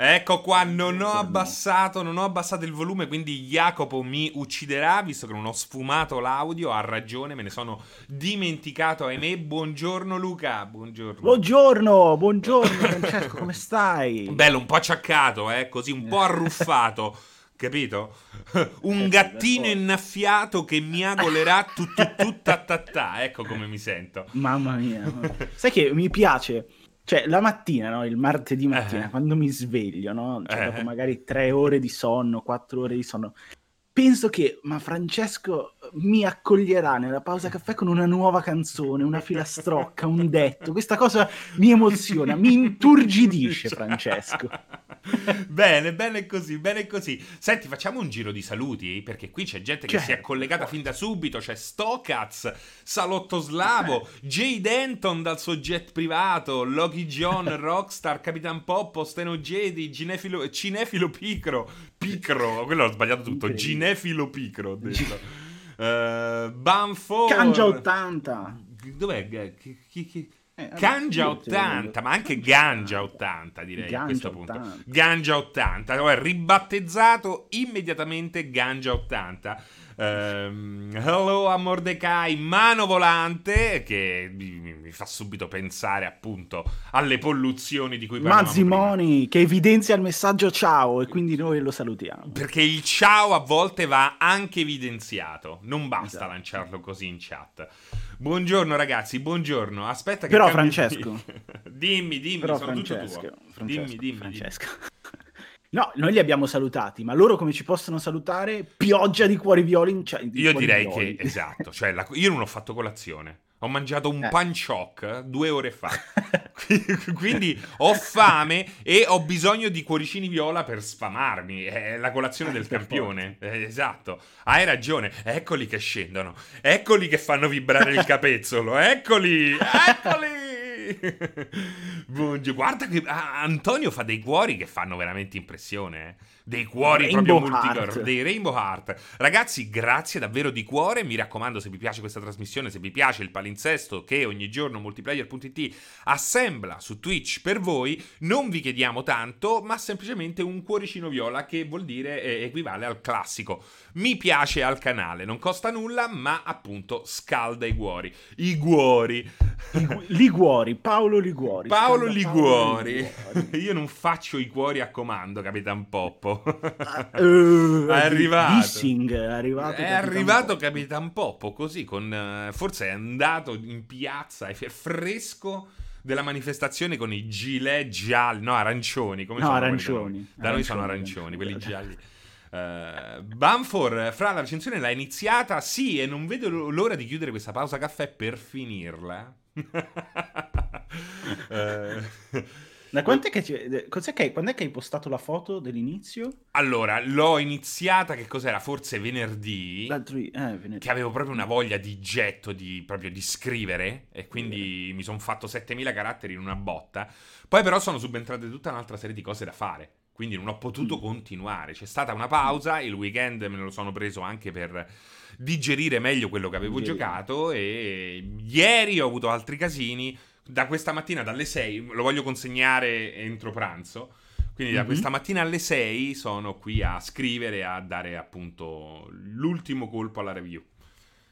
Ecco qua, non ho abbassato, non ho abbassato il volume, quindi Jacopo mi ucciderà, visto che non ho sfumato l'audio, ha ragione, me ne sono dimenticato, ahimè. Buongiorno Luca, buongiorno. Buongiorno, buongiorno Francesco, come stai? Bello, un po' acciaccato, eh, così, un po' arruffato. Capito? Un gattino innaffiato che miagolerà tutto tutta ta Ecco come mi sento. Mamma mia. Sai che mi piace cioè, la mattina, no? il martedì mattina, eh. quando mi sveglio, no? cioè, eh. dopo magari tre ore di sonno, quattro ore di sonno, penso che, ma Francesco mi accoglierà nella pausa caffè con una nuova canzone, una filastrocca, un detto. Questa cosa mi emoziona, mi inturgidisce, Francesco. bene, bene così, bene così. Senti, facciamo un giro di saluti, perché qui c'è gente che certo. si è certo. collegata fin da subito. C'è Stokaz, Salotto Slavo. Jay Denton dal suo jet privato, Loki John, Rockstar, Capitan Poppo, Steno Jedi, Cinefilo, Cinefilo Picro, Picro, quello ho sbagliato tutto, Cinefilo Picro, ho detto. Uh, Banfo. Cangia 80. Dov'è? Chi, chi, chi? Eh, Cangia 80, ma anche Gangia 80 direi Gangia a questo 80. punto. Gangia 80, cioè, ribattezzato immediatamente Gangia 80. Um, hello a Mordecai, mano volante, che mi, mi, fa subito pensare appunto alle polluzioni di cui parlavamo Mazzimoni, che evidenzia il messaggio ciao e quindi noi lo salutiamo. Perché il ciao a volte va anche evidenziato, non basta esatto. lanciarlo così in chat. Buongiorno ragazzi, buongiorno. Aspetta che Però Francesco. dimmi, dimmi, Però sono Francesco, tutto tuo. Francesco, dimmi, dimmi. Francesco. No, noi li abbiamo salutati, ma loro come ci possono salutare? Pioggia di cuori violi in chat. Io direi violi. che, esatto, cioè la, io non ho fatto colazione. Ho mangiato un eh. panciocc due ore fa. Quindi ho fame e ho bisogno di cuoricini viola per sfamarmi. È la colazione eh, del campione. Eh, esatto. Hai ragione. Eccoli che scendono. Eccoli che fanno vibrare il capezzolo. Eccoli. Eccoli. Guarda che ah, Antonio fa dei cuori che fanno veramente impressione. Eh dei cuori Rainbow proprio multicolor, dei Rainbow Heart. Ragazzi, grazie davvero di cuore. Mi raccomando, se vi piace questa trasmissione, se vi piace il palinsesto che ogni giorno multiplayer.it assembla su Twitch per voi, non vi chiediamo tanto, ma semplicemente un cuoricino viola che vuol dire eh, equivale al classico. Mi piace al canale, non costa nulla, ma appunto scalda i cuori. I cuori. Liguori, Paolo Liguori. Paolo Liguori. Paolo Liguori. Io non faccio i cuori a comando, Capitan Poppo. Uh, è arrivato. Dissing, è arrivato. È Capitan arrivato Poppo. Capitan Poppo così con uh, forse è andato in piazza è fresco della manifestazione con i gilet gialli, no, arancioni, come no, arancioni. Da, noi sono arancioni, quelli gialli. Uh, Banfor, fra la recensione l'ha iniziata, sì, e non vedo l'ora di chiudere questa pausa caffè per finirla. uh, Da quant'è che, cos'è che, quando è che hai postato la foto dell'inizio? Allora, l'ho iniziata, che cos'era? Forse venerdì. Eh, venerdì. Che avevo proprio una voglia di getto, di, proprio di scrivere, e quindi eh. mi sono fatto 7000 caratteri in una botta. Poi però sono subentrate tutta un'altra serie di cose da fare, quindi non ho potuto mm. continuare. C'è stata una pausa, il weekend me lo sono preso anche per digerire meglio quello che avevo Digerire. giocato e ieri ho avuto altri casini da questa mattina dalle 6, lo voglio consegnare entro pranzo. Quindi da mm-hmm. questa mattina alle 6 sono qui a scrivere, a dare appunto l'ultimo colpo alla review.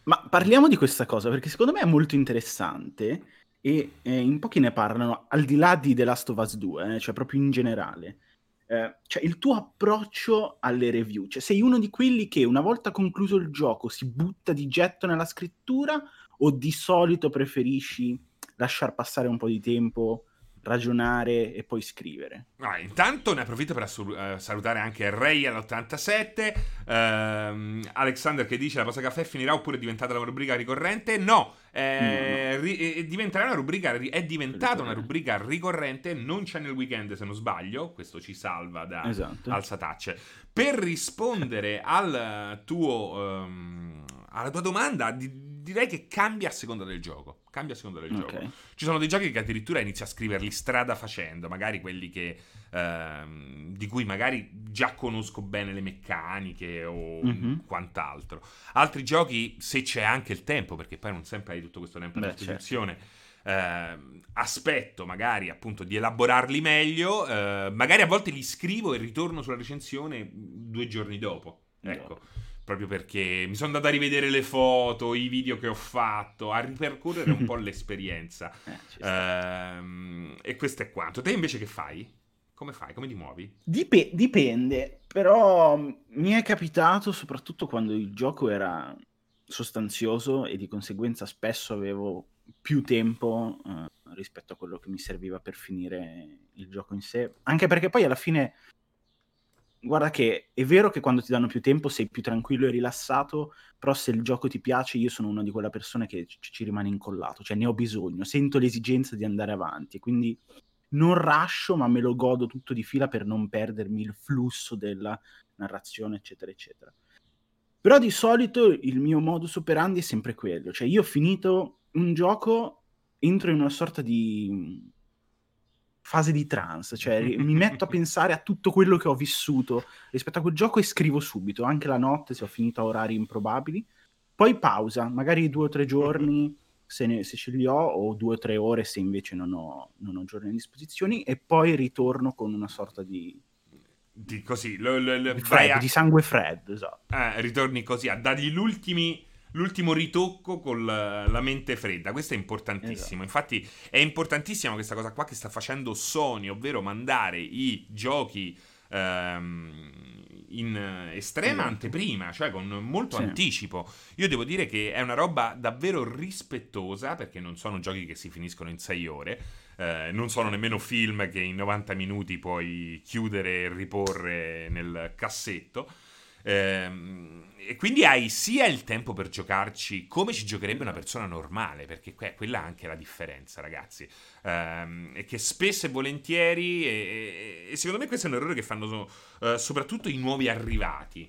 Ma parliamo di questa cosa perché secondo me è molto interessante e eh, in pochi ne parlano, al di là di The Last of Us 2, eh, cioè proprio in generale. Eh, cioè il tuo approccio alle review, cioè sei uno di quelli che una volta concluso il gioco si butta di getto nella scrittura o di solito preferisci lasciar passare un po' di tempo, ragionare e poi scrivere. Ah, intanto ne approfitto per assu- uh, salutare anche Ray all'87, uh, Alexander che dice la pausa caffè finirà oppure è diventata la rubrica ricorrente? No, eh, no, no. Ri- diventerà una rubrica, è diventata una rubrica ricorrente, non c'è nel weekend se non sbaglio, questo ci salva da esatto. alzatacce. Per rispondere al tuo, um, alla tua domanda, di- direi che cambia a seconda del gioco. Cambia a seconda del okay. gioco. Ci sono dei giochi che addirittura inizia a scriverli strada facendo, magari quelli che, ehm, di cui magari già conosco bene le meccaniche o mm-hmm. quant'altro. Altri giochi, se c'è anche il tempo, perché poi non sempre hai tutto questo tempo a disposizione. Certo eh, aspetto magari appunto di elaborarli meglio, eh, magari a volte li scrivo e ritorno sulla recensione due giorni dopo. Ecco. No. Proprio perché mi sono andato a rivedere le foto, i video che ho fatto, a ripercorrere un po' l'esperienza. Eh, ehm, e questo è quanto. Te invece che fai? Come fai? Come ti muovi? Dip- dipende, però mi è capitato soprattutto quando il gioco era sostanzioso e di conseguenza spesso avevo più tempo uh, rispetto a quello che mi serviva per finire il gioco in sé. Anche perché poi alla fine, guarda che è vero che quando ti danno più tempo sei più tranquillo e rilassato, però se il gioco ti piace io sono una di quelle persone che ci, ci rimane incollato, cioè ne ho bisogno, sento l'esigenza di andare avanti, quindi non rascio ma me lo godo tutto di fila per non perdermi il flusso della narrazione, eccetera, eccetera. Però di solito il mio modus operandi è sempre quello, cioè io ho finito un gioco, entro in una sorta di fase di trance, cioè mi metto a pensare a tutto quello che ho vissuto rispetto a quel gioco e scrivo subito, anche la notte se ho finito a orari improbabili, poi pausa, magari due o tre giorni se, ne, se ce li ho, o due o tre ore se invece non ho, non ho giorni a disposizione, e poi ritorno con una sorta di di così, lo, lo, lo, Fred, a... di sangue freddo, esatto. Eh, ritorni così a dargli l'ultimo ritocco con la, mente fredda. Questo è importantissimo. Esatto. Infatti, è importantissima questa cosa qua che sta facendo Sony, ovvero mandare i giochi ehm, in estrema esatto. anteprima, cioè con molto sì. anticipo. Io devo dire che è una roba davvero rispettosa, perché non sono giochi che si finiscono in 6 ore eh, non sono nemmeno film che in 90 minuti puoi chiudere e riporre nel cassetto. Eh, e quindi hai sia il tempo per giocarci come ci giocherebbe una persona normale, perché que- quella è anche la differenza, ragazzi. Eh, e che spesso e volentieri, e, e, secondo me questo è un errore che fanno uh, soprattutto i nuovi arrivati.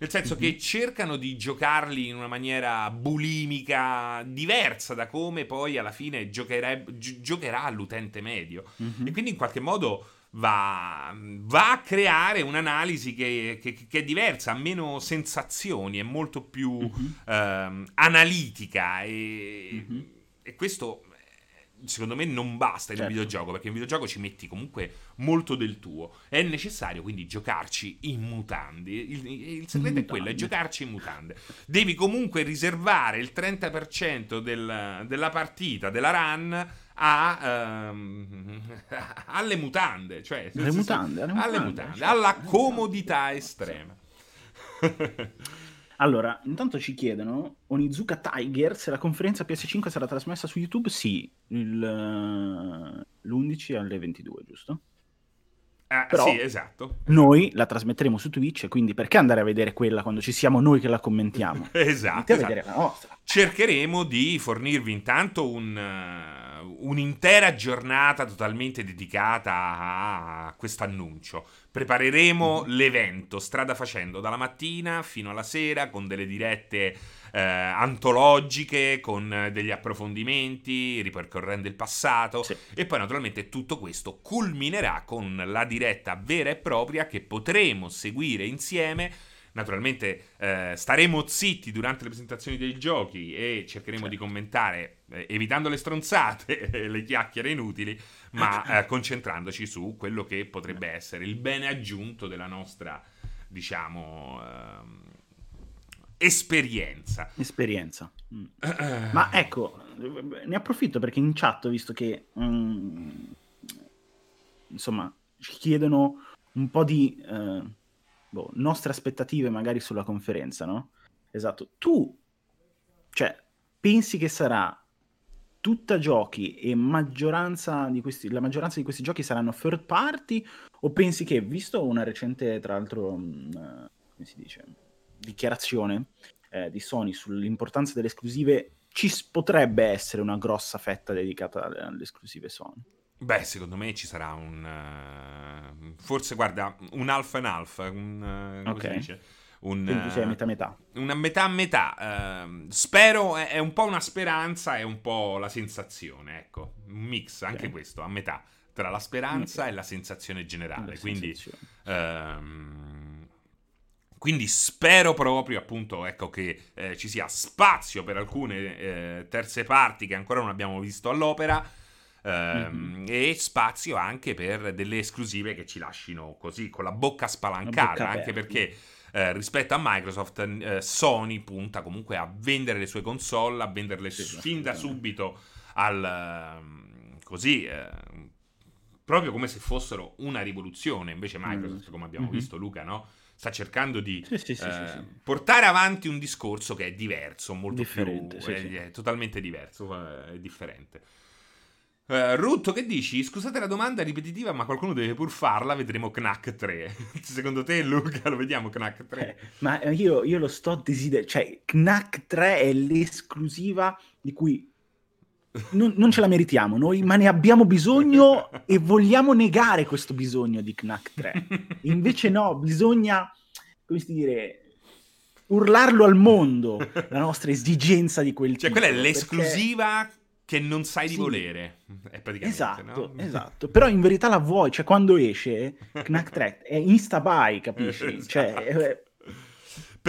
Nel senso mm-hmm. che cercano di giocarli in una maniera bulimica, diversa da come poi alla fine gi- giocherà l'utente medio. Mm-hmm. E quindi in qualche modo va, va a creare un'analisi che, che, che, è diversa, ha meno sensazioni, è molto più mm-hmm. ehm, analitica e, mm-hmm. e questo secondo me non basta certo. un videogioco perché in videogioco ci metti comunque molto del tuo è necessario quindi giocarci in mutande il, il segreto è quello è giocarci in mutande devi comunque riservare il 30% del, della partita della run a, um, alle mutande cioè alle mutande, alle mutande, alle mutande certo. alla comodità estrema Allora, intanto ci chiedono, Onizuka Tiger, se la conferenza PS5 sarà trasmessa su YouTube? Sì, il, l'11 alle 22, giusto? Eh, Però sì, esatto. Noi la trasmetteremo su Twitch, quindi perché andare a vedere quella quando ci siamo noi che la commentiamo? esatto. esatto. la nostra. Cercheremo di fornirvi intanto un, uh, un'intera giornata totalmente dedicata a, a questo annuncio Prepareremo mm. l'evento strada facendo dalla mattina fino alla sera con delle dirette eh, antologiche, con degli approfondimenti, ripercorrendo il passato sì. e poi naturalmente tutto questo culminerà con la diretta vera e propria che potremo seguire insieme Naturalmente eh, staremo zitti durante le presentazioni dei giochi e cercheremo certo. di commentare, eh, evitando le stronzate e le chiacchiere inutili, ma eh, concentrandoci su quello che potrebbe essere il bene aggiunto della nostra, diciamo, ehm, esperienza. Esperienza. Mm. ma ecco, ne approfitto perché in chat ho visto che, mm, insomma, ci chiedono un po' di eh, boh, nostre aspettative magari sulla conferenza, no? Esatto. Tu, cioè, pensi che sarà tutta giochi e maggioranza di questi, la maggioranza di questi giochi saranno third party o pensi che, visto una recente, tra l'altro, mh, mm, come si dice, dichiarazione eh, di Sony sull'importanza delle esclusive, ci potrebbe essere una grossa fetta dedicata alle, esclusive Sony? Beh, secondo me ci sarà un... Uh, forse, guarda, un alfa and alfa, un... Uh, okay. dice? Un, Quindi sei metà metà. Una metà metà. Uh, spero, è, è, un po' una speranza, è un po' la sensazione, ecco. Un mix, anche okay. questo, a metà, tra la speranza okay. e la sensazione generale. La Quindi... Sensazione. Uh, Quindi spero proprio appunto ecco, che eh, ci sia spazio per alcune eh, terze parti che ancora non abbiamo visto all'opera ehm, mm-hmm. e spazio anche per delle esclusive che ci lasciano così con la bocca spalancata, bocca anche perché eh, rispetto a Microsoft eh, Sony punta comunque a vendere le sue console, a venderle sì, fin da subito al ehm, così eh, proprio come se fossero una rivoluzione, invece Microsoft, mm. come abbiamo mm-hmm. visto Luca, no? Sta cercando di sì, sì, sì, eh, portare avanti un discorso che è diverso, molto differente, più, è, è, totalmente diverso, è differente. Uh, Rutto, che dici? Scusate la domanda ripetitiva, ma qualcuno deve pur farla. Vedremo Knack 3. Secondo te, Luca, lo vediamo Knack 3? Eh, ma io, io, lo sto desiderando. Cioè, Knack 3 è l'esclusiva di cui non, non, ce la meritiamo noi, ma ne abbiamo bisogno e vogliamo negare questo bisogno di Knack 3. Invece no, bisogna, come si dire, urlarlo al mondo, la nostra esigenza di quel cioè, tipo. Cioè, quella è l'esclusiva perché... che non sai di sì. volere. È praticamente, esatto, no? esatto. Però in verità la vuoi, cioè quando esce Knack 3 è insta-buy, capisci? esatto. Cioè,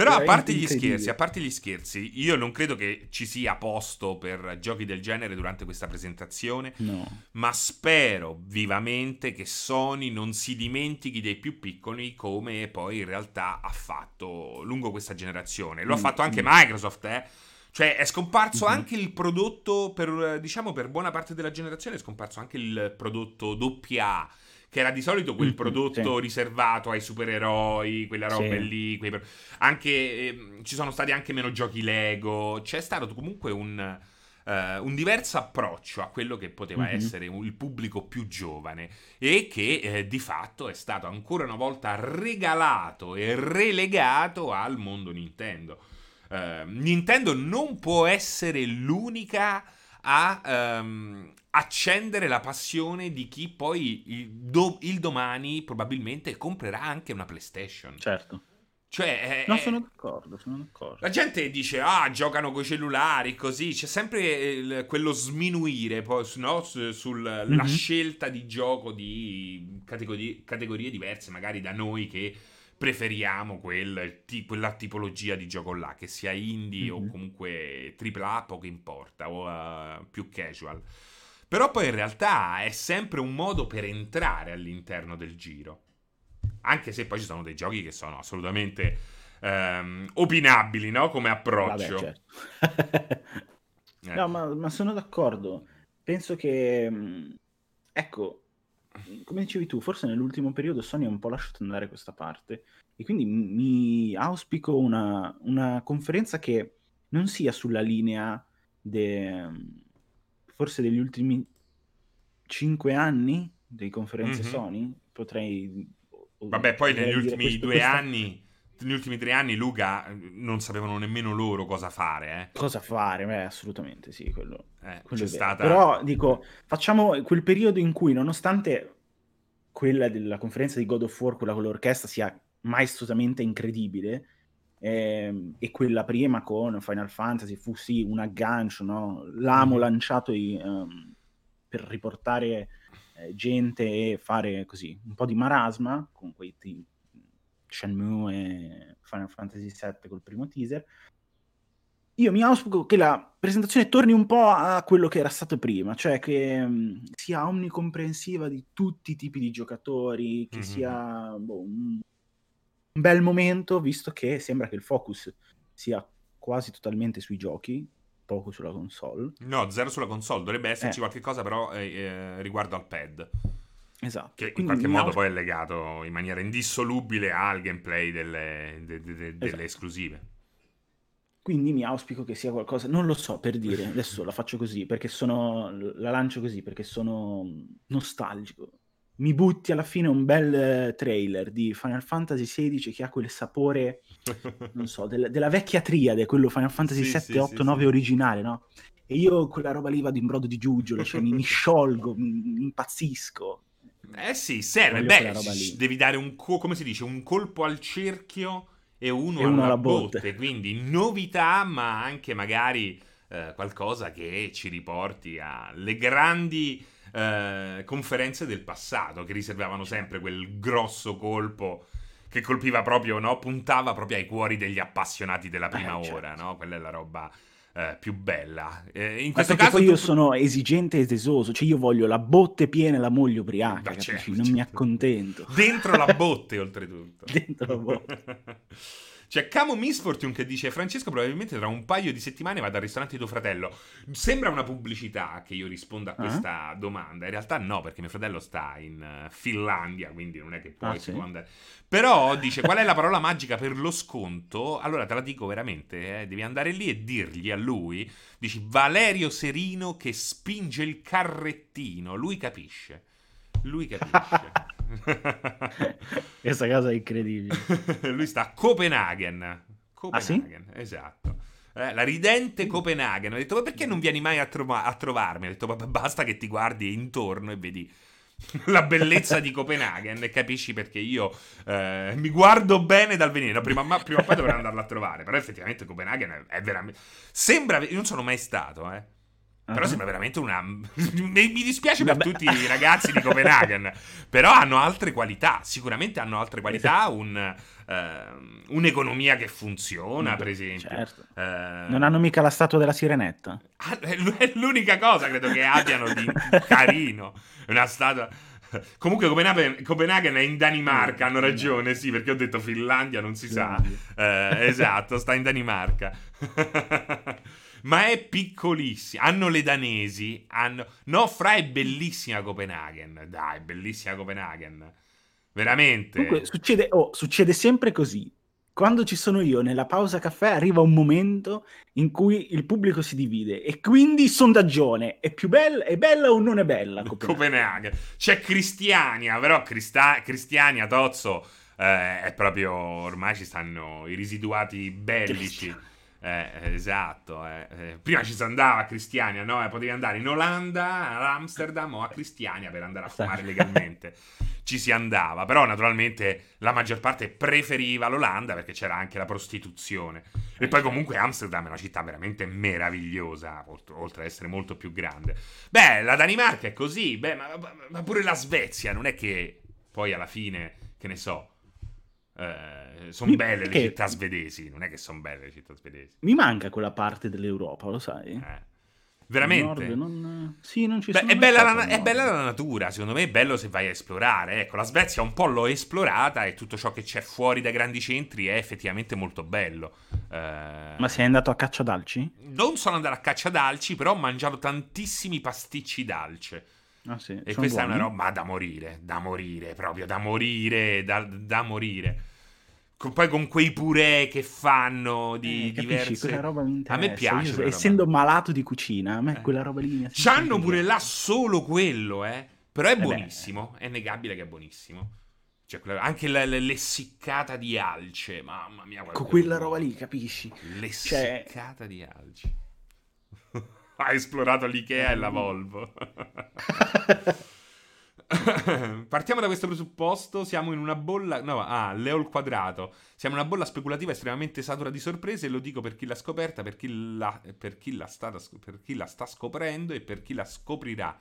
però a parte gli scherzi, a parte gli scherzi, io non credo che ci sia posto per giochi del genere durante questa presentazione. No. Ma spero vivamente che Sony non si dimentichi dei più piccoli come poi in realtà ha fatto lungo questa generazione. Lo mm, ha fatto anche mm. Microsoft, eh. Cioè è scomparso mm-hmm. anche il prodotto per diciamo per buona parte della generazione è scomparso anche il prodotto AA che era di solito quel mm, prodotto sì. riservato ai supereroi, quella roba sì. lì. Quei... Anche, eh, ci sono stati anche meno giochi Lego. C'è stato comunque un. Uh, un diverso approccio a quello che poteva mm-hmm. essere il pubblico più giovane e che eh, di fatto è stato ancora una volta regalato e relegato al mondo Nintendo. Uh, Nintendo non può essere l'unica a um, accendere la passione di chi poi il, do, il, domani probabilmente comprerà anche una PlayStation. Certo. Cioè, no, sono d'accordo, sono d'accordo. La gente dice, ah, giocano coi cellulari, così. C'è sempre il, quello sminuire poi, no? sulla mm-hmm. scelta di gioco di categorie, categorie diverse, magari da noi che preferiamo quel, quella tipologia di gioco là, che sia indie mm-hmm. o comunque AAA, poco importa, o uh, più casual. Però poi in realtà è sempre un modo per entrare all'interno del giro. Anche se poi ci sono dei giochi che sono assolutamente um, opinabili, no? Come approccio. Vabbè, certo. eh. No, ma, ma sono d'accordo. Penso che, mm, ecco, come dicevi tu, forse nell'ultimo periodo Sony ha un po' lasciato andare questa parte e quindi mi auspico una, una conferenza che non sia sulla linea de, forse degli ultimi cinque anni di conferenze mm-hmm. Sony, potrei... Vabbè, poi negli ultimi due questa... anni negli ultimi tre anni Luca non sapevano nemmeno loro cosa fare. Eh. Cosa fare? Beh, assolutamente sì, quello, eh, quello c'è stata... Però dico, facciamo quel periodo in cui nonostante quella della conferenza di God of War, quella con l'orchestra, sia maestosamente incredibile, eh, e quella prima con Final Fantasy fu sì un aggancio, no? l'amo mm. lanciato i, um, per riportare eh, gente e fare così un po' di marasma con quei t- Shenmue e Final Fantasy VII col primo teaser. Io mi auspico che la presentazione torni un po' a quello che era stato prima, cioè che um, sia omnicomprensiva di tutti i tipi di giocatori, che mm-hmm. sia boh, un, un bel momento, visto che sembra che il focus sia quasi totalmente sui giochi, poco sulla console. No, zero sulla console, dovrebbe esserci eh. qualche cosa però eh, eh, riguardo al pad. Esatto. Che Quindi in qualche modo poi è legato in maniera indissolubile al gameplay delle, de, de, de, delle esatto. esclusive. Quindi mi auspico che sia qualcosa, non lo so per dire, adesso la faccio così, perché sono, la lancio così, perché sono nostalgico. Mi butti alla fine un bel eh, trailer di Final Fantasy XVI che ha quel sapore, non so, del, della vecchia triade, quello Final Fantasy sì, 7, sì, 8, sì, 9 originale, no? E io quella roba lì vado in brodo di giuggiolo, cioè mi, mi sciolgo, mi, mi impazzisco. Eh sì, serve. Beh, devi dare un, co- come si dice, un colpo al cerchio e uno, e uno alla botte. botte. Quindi novità, ma anche magari eh, qualcosa che ci riporti alle grandi eh, conferenze del passato, che riservavano sempre quel grosso colpo che colpiva proprio, no? Puntava proprio ai cuori degli appassionati della prima Eh, ora, certo. no? Quella è la roba eh, più bella. Eh, in questo caso poi io tu- sono esigente e tesoso, cioè io voglio la botte piena e la moglie ubriaca, capisci? certo, non mi certo. accontento. Dentro la botte, oltretutto. Dentro la botte. C'è Camo Misfortune che dice: Francesco, probabilmente tra un paio di settimane vado al ristorante di tuo fratello. Sembra una pubblicità che io risponda a Ah. questa domanda. In realtà, no, perché mio fratello sta in eh, Finlandia, quindi non è che poi Ah, si sì? può andare. Però dice: Qual è la parola magica per lo sconto? Allora te la dico veramente: eh, devi andare lì e dirgli a lui: Dici Valerio Serino che spinge il carrettino. Lui capisce. Lui capisce. Questa cosa è incredibile. Lui sta a Copenaghen. Ah, sì? Copenaghen, esatto. Eh, la ridente Copenaghen. Ho detto, ma perché non vieni mai a, trova- a trovarmi? Ho detto, "Vabbè, basta che ti guardi intorno e vedi la bellezza di Copenaghen e capisci perché io eh, mi guardo bene dal venire. Prima, ma- prima o poi dovrò andarla a trovare. Però effettivamente Copenaghen è, è veramente... Sembra... Io non sono mai stato, eh. Però Ah. sembra veramente una. mi dispiace per Vabbè. tutti i ragazzi di Copenaghen. però hanno altre qualità. Sicuramente hanno altre qualità. Un, ehm, un'economia che funziona, per esempio. Certo. Eh, Non hanno mica la statua della sirenetta? ah, è l'unica cosa credo che abbiano di carino. Una statua. Comunque Copenaghen, Copenaghen è in Danimarca, hanno ragione, sì, perché ho detto Finlandia, non si sa. Eh, esatto, sta in Danimarca. Ma è piccolissima. Hanno le danesi. Hanno... No, Fra è bellissima Copenaghen. Dai, bellissima Copenaghen. Veramente. Comunque succede, oh, succede sempre così. Quando ci sono io nella pausa caffè arriva un momento in cui il pubblico si divide e quindi sondaggione è più bella, è bella o non è bella Copenaghen? Copenaghen. C'è Cristiania, però Crista- Cristiania, Tozzo, eh, è proprio... Ormai ci stanno i residuati bellici. Cristiania. Eh, esatto. eh, eh. Prima ci si andava a Cristiania, no? Eh, Potevi andare in Olanda, ad Amsterdam o a Cristiania per andare a fumare legalmente. Ci si andava, però naturalmente la maggior parte preferiva l'Olanda perché c'era anche la prostituzione. E poi comunque Amsterdam è una città veramente meravigliosa, oltre ad essere molto più grande. Beh, la Danimarca è così, beh, ma- ma pure la Svezia, non è che poi alla fine, che ne so, sono Mi- belle le città svedesi, non è che sono belle le città svedesi. Mi manca quella parte dell'Europa, lo sai? Eh. Veramente. Nord non... Sì, non ci Beh, sono è, bella la, è bella la natura, secondo me è bello se vai a esplorare. Ecco, la Svezia un po' l'ho esplorata e tutto ciò che c'è fuori dai grandi centri è effettivamente molto bello. Eh, Ma sei andato a caccia d'alci? Non sono andato a caccia d'alci, però ho mangiato tantissimi pasticci d'alce. Ah sì, E sono questa è buoni? una roba da morire, da morire, proprio da morire, da, da morire. Con- poi con quei purè che fanno di Eh, capisci, diverse... quella roba mi A interessa. me piace. Io, quella roba. essendo malato di cucina, a me Eh. quella roba lì mi C'hanno pure là solo quello, eh. Però è Eh beh. buonissimo, è negabile che è buonissimo. Cioè, anche la- la- l'essiccata di alce, mamma mia. Con quella roba lì, capisci? L'essiccata di alce. ha esplorato l'Ikea e la Volvo. Partiamo da questo presupposto, siamo in una bolla, no, ah, Leo al quadrato, siamo in una bolla speculativa estremamente satura di sorprese e lo dico per chi l'ha scoperta, per chi la, per chi la, sta, per chi la sta scoprendo e per chi la scoprirà.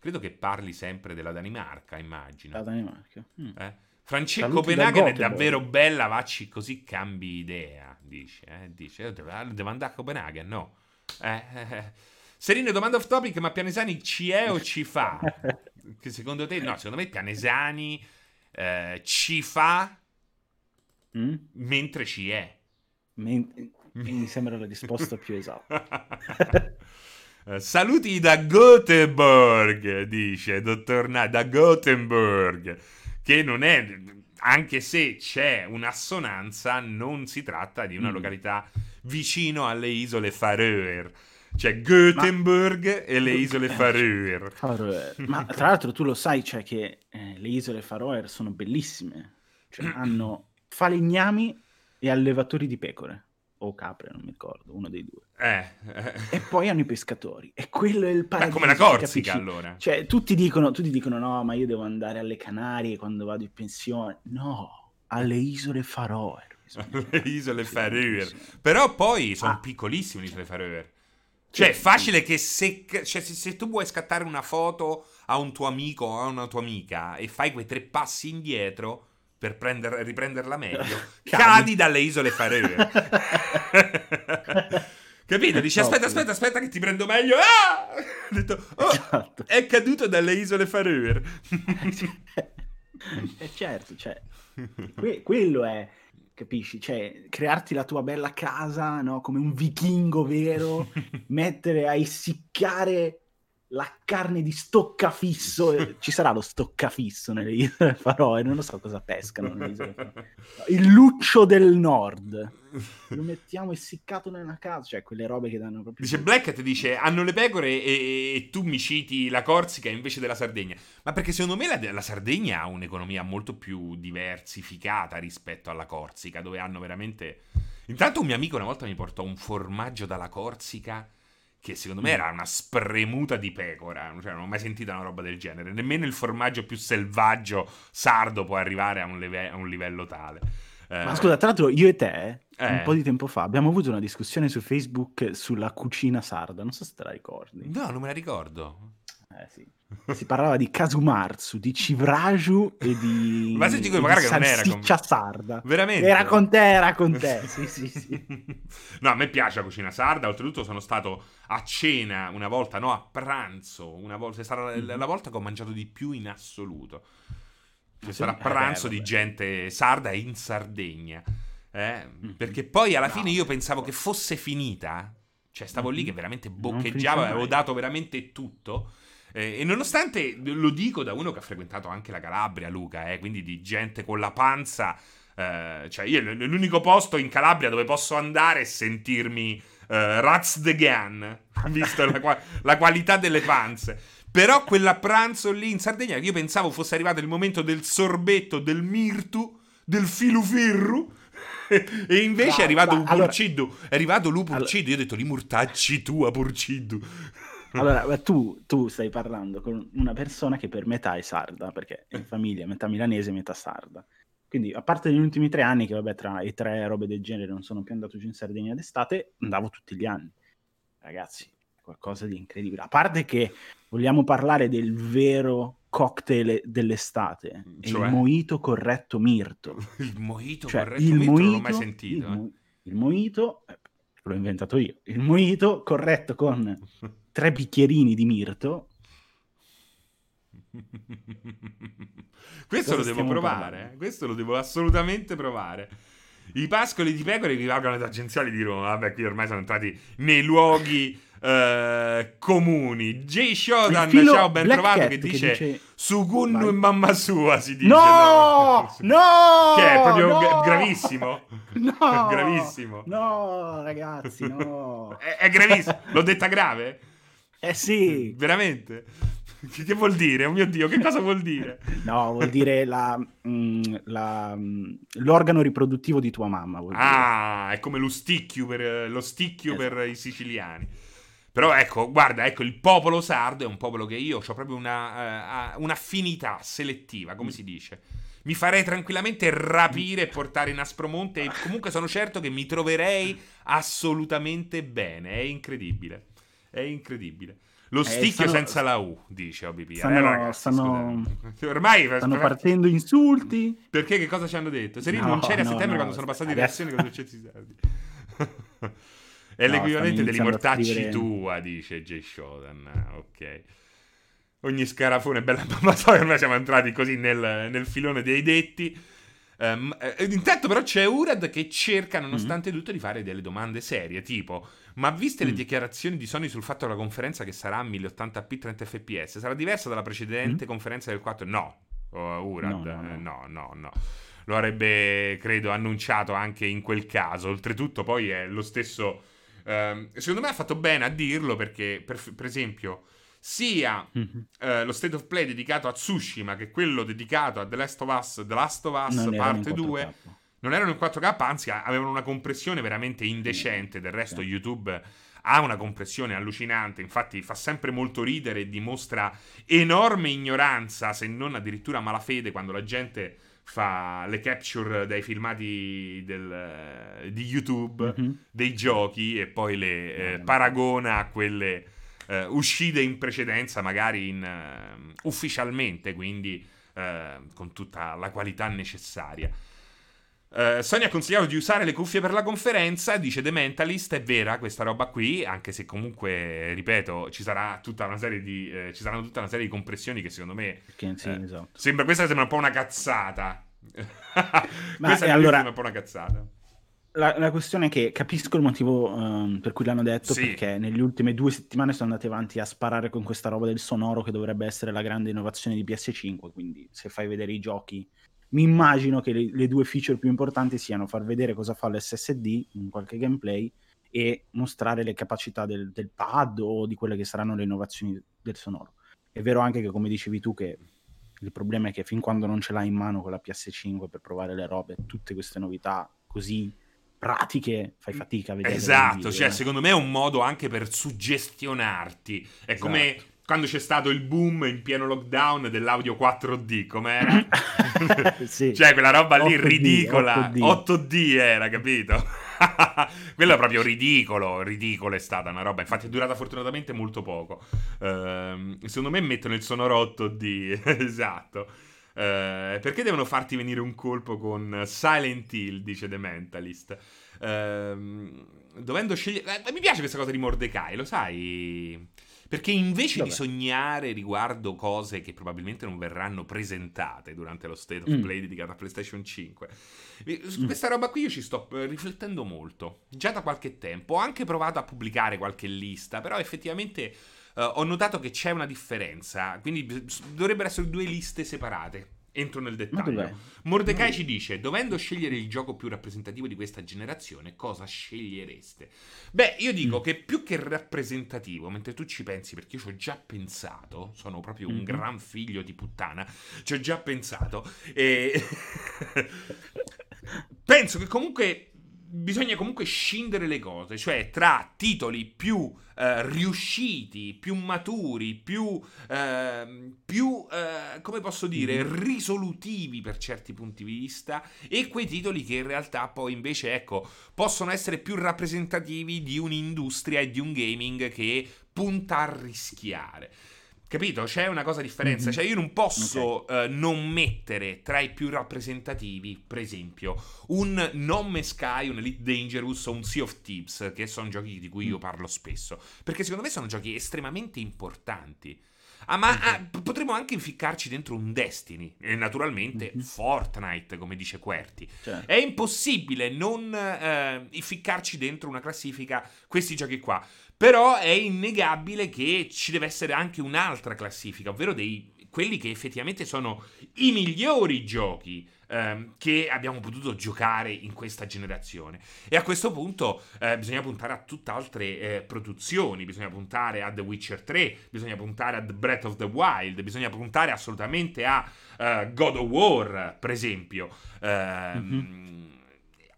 Credo che parli sempre della Danimarca, immagino. La Danimarca. Mm. Eh? Francesco Copenaghen è davvero bella, vacci così cambi idea, dice. Eh? dice "Eh, devo, devo andare a Copenaghen, no. Eh, eh, eh. Serino, domanda off topic, ma Pianesani ci è o ci fa? Che secondo te, no, secondo me Pianesani eh, ci fa Mm? mentre ci è. Mi, mi sembra la risposta più esatta. Eh, Saluti da Gothenburg, dice dottor Na, da Gothenburg, che non è, anche se c'è un'assonanza, non si tratta di una Mm. località vicino alle isole Faroe. C'è Gothenburg e le isole Eh, Faroe. Faroe. Ma tra l'altro tu lo sai, cioè che eh, le isole Faroe sono bellissime. Cioè, hanno falegnami e allevatori di pecore. O capre, non mi ricordo, uno dei due. Eh, eh. E poi hanno i pescatori. E quello è il paradiso. come la Corsica allora. Cioè, tutti dicono, tutti dicono: no, ma io devo andare alle Canarie quando vado in pensione. No, alle isole Faroe. bisogna le isole Faroe. Però poi sono Ah. piccolissime le isole Faroe. Cioè, è facile che se, cioè, se, se tu vuoi scattare una foto a un tuo amico o a una tua amica e fai quei tre passi indietro, per prender, riprenderla meglio, cadi dalle isole Faroe. Capito? Dici aspetta, aspetta, aspetta che ti prendo meglio. Ah! Ho detto, oh, esatto. è caduto dalle isole Faroe. eh certo, cioè, que- quello è, capisci? Cioè, crearti la tua bella casa, no? Come un vichingo vero, mettere a essiccare la carne di stoccafisso. Ci sarà lo stoccafisso nelle isole Faroe, non lo so cosa pescano nelle isole Faroe. Il luccio del nord. Lo mettiamo essiccato nella casa, cioè quelle robe che danno proprio... Dice Blackett, dice, hanno le pecore e, e, tu mi citi la Corsica invece della Sardegna. Ma perché secondo me la, la Sardegna ha un'economia molto più diversificata rispetto alla Corsica, dove hanno veramente... Intanto un mio amico una volta mi portò un formaggio dalla Corsica che secondo me era una spremuta di pecora, cioè non ho mai sentito una roba del genere, nemmeno il formaggio più selvaggio sardo può arrivare a un, leve- a un livello tale. Eh, Ma scusa, tra l'altro io e te, eh. un po' di tempo fa, abbiamo avuto una discussione su Facebook sulla cucina sarda, non so se te la ricordi. No, non me la ricordo. Eh sì. Si parlava di Kasumarzu, di Civraju e di. Ma senti come magari che non era con sarda. Veramente? Era con te, era con te. Sì, sì, sì. no, a me piace la cucina sarda. Oltretutto, sono stato a cena una volta, no, a pranzo. Una volta, è stata mm-hmm. la volta che ho mangiato di più in assoluto. Cioè, sarà pranzo eh, di gente sarda in Sardegna. Eh? Mm-hmm. Perché poi alla no, fine io pensavo che fosse finita. Cioè, stavo mm-hmm. lì che veramente boccheggiavo, avevo dato veramente tutto. Eh, e nonostante lo dico da uno che ha frequentato anche la Calabria, Luca, eh, quindi di gente con la panza. Eh, cioè, io l'unico posto in Calabria dove posso andare e sentirmi uh, Rats the Gun, visto la, la qualità delle panze. Però quella pranzo lì in Sardegna, io pensavo fosse arrivato il momento del sorbetto, del mirtu, del filufirru. e invece no, è arrivato un purciddu. Allora, è arrivato lui purciddu. Allora, io ho detto, li murtacci tu a purciddu. Allora, tu, tu, stai parlando con una persona che per metà è sarda, perché è in famiglia, metà milanese metà sarda. Quindi, a parte negli ultimi tre anni, che vabbè, tra i tre robe del genere non sono più andato giù in Sardegna d'estate, andavo tutti gli anni. Ragazzi, qualcosa di incredibile. A parte che vogliamo parlare del vero cocktail dell'estate, cioè? il mojito corretto mirto. Il mojito cioè, corretto il mirto mojito, non l'ho mai sentito. Il, eh. il mojito, eh, l'ho inventato io, il mojito corretto con tre bicchierini di mirto. Questo lo devo provare, eh? questo lo devo assolutamente provare. I pascoli di pecore rivalgono ad agenziali di Roma. Vabbè, qui ormai sono entrati nei luoghi uh, comuni. Jay Shodan, ciao, ben Black trovato, che dice, che dice... Sugunnu Vai. e mamma sua, si dice. No! No! no! Che è proprio no! gravissimo. No! gravissimo. No, ragazzi, no. è, è gravissimo. L'ho detta grave? Eh sì. Veramente? Che vuol dire? Oh mio Dio, che cosa vuol dire? No, vuol dire la, mm, la, mm, l'organo riproduttivo di tua mamma. ah, dire. è come lo sticchio per, lo sticchio esatto. per i siciliani. Però ecco, guarda, ecco, il popolo sardo è un popolo che io ho proprio una, uh, un'affinità selettiva, come mm. si dice. Mi farei tranquillamente rapire e portare in Aspromonte e comunque sono certo che mi troverei assolutamente bene, è incredibile. È incredibile. Lo eh, sticchio stanno, senza la U, dice OBP. Stanno, eh, ragazzi, stanno, Ormai stanno partendo insulti. Perché che cosa ci hanno detto? Serino no, non c'era no, a settembre no, quando sono passate le elezioni con successi sardi. È no, l'equivalente degli mortacci tua, dice Jay Shodan. Ok. Ogni scarafone è bella mammatoia. Ormai siamo entrati così nel, nel filone dei detti. Um, eh, intanto però c'è Urad che cerca nonostante mm-hmm. tutto di fare delle domande serie tipo ma viste mm. le dichiarazioni di Sony sul fatto che la conferenza che sarà a 1080p 30 fps sarà diversa dalla precedente mm. conferenza del 4? No, uh, Urad, no no. no, no, no. Lo avrebbe, credo, annunciato anche in quel caso. Oltretutto poi è lo stesso... Uh, secondo me ha fatto bene a dirlo perché, per, per esempio sia mm-hmm. uh, lo State of Play dedicato a Tsushima che quello dedicato a The Last of Us, The Last of Us parte 2 non erano in 4K, anzi avevano una compressione veramente indecente. Del resto, sì. YouTube ha una compressione allucinante. Infatti, fa sempre molto ridere e dimostra enorme ignoranza, se non addirittura malafede, quando la gente fa le capture dai filmati del, di YouTube mm-hmm. dei giochi e poi le eh, paragona a quelle eh, uscite in precedenza, magari in, uh, ufficialmente, quindi eh, con tutta la qualità necessaria. Uh, Sony ha consigliato di usare le cuffie per la conferenza, dice The Mentalist, è vera questa roba qui, anche se comunque, ripeto, ci sarà tutta una serie di, eh, ci saranno tutta una serie di compressioni che secondo me... Che, sì, eh, esatto. sembra, questa sembra un po' una cazzata. Ma questa allora, sembra un po' una cazzata. La, la, questione è che capisco il motivo um, per cui l'hanno detto, sì. perché nelle ultime due settimane sono andati avanti a sparare con questa roba del sonoro che dovrebbe essere la grande innovazione di PS5, quindi se fai vedere i giochi mi immagino che le, le, due feature più importanti siano far vedere cosa fa l'SSD in qualche gameplay e mostrare le capacità del, del pad o di quelle che saranno le innovazioni del sonoro. È vero anche che, come dicevi tu, che il problema è che fin quando non ce l'hai in mano con la PS5 per provare le robe, tutte queste novità così pratiche fai fatica a vedere. Esatto, cioè, eh. secondo me è un modo anche per suggestionarti. È esatto. come quando c'è stato il boom in pieno lockdown dell'audio 4D, com'era? sì. Cioè, quella roba lì 8D, ridicola. 8D. 8D era, capito? Quello è proprio ridicolo. Ridicolo è stata una roba. Infatti, è durata fortunatamente molto poco. Uh, secondo me mettono il sonoro 8D. esatto. Uh, perché devono farti venire un colpo con Silent Hill, dice The Mentalist. Uh, dovendo scegliere. Eh, mi piace questa cosa di Mordecai, lo sai? Perché invece Vabbè. di sognare riguardo cose che probabilmente non verranno presentate durante lo state of mm. play dedicato a PlayStation 5, su mm. questa roba qui io ci sto eh, riflettendo molto. Già da qualche tempo. Ho anche provato a pubblicare qualche lista, però effettivamente uh, ho notato che c'è una differenza. Quindi dovrebbero essere due liste separate entro nel dettaglio. Mordecai ci dice: Dovendo scegliere il gioco più rappresentativo di questa generazione, cosa scegliereste? Beh, io dico mm. che più che rappresentativo, mentre tu ci pensi, perché io ci ho già pensato, sono proprio un mm-hmm. gran figlio di puttana, ci ho già pensato, e penso che comunque bisogna comunque scindere le cose, cioè tra titoli più eh, riusciti, più maturi, più, eh, più eh, come posso dire, mm-hmm. risolutivi per certi punti di vista e quei titoli che in realtà poi invece, ecco, possono essere più rappresentativi di un'industria e di un gaming che punta a rischiare. Capito? C'è una cosa differenza. Mm-hmm. Cioè, io non posso okay. uh, non mettere tra i più rappresentativi, per esempio, un Non Me Sky, un Elite Dangerous o un Sea of Thieves, che sono giochi di cui io mm. parlo spesso. Perché secondo me sono giochi estremamente importanti. Ah, ma mm-hmm. ah, potremmo anche inficcarci dentro un Destiny e naturalmente mm-hmm. Fortnite, come dice Querti. Certo. È impossibile non uh, inficcarci dentro una classifica questi giochi qua. Però è innegabile che ci deve essere anche un'altra classifica, ovvero dei, quelli che effettivamente sono i migliori giochi ehm, che abbiamo potuto giocare in questa generazione. E a questo punto eh, bisogna puntare a tutt'altre eh, produzioni, bisogna puntare a The Witcher 3, bisogna puntare a The Breath of the Wild, bisogna puntare assolutamente a uh, God of War, per esempio. Ehm, mm-hmm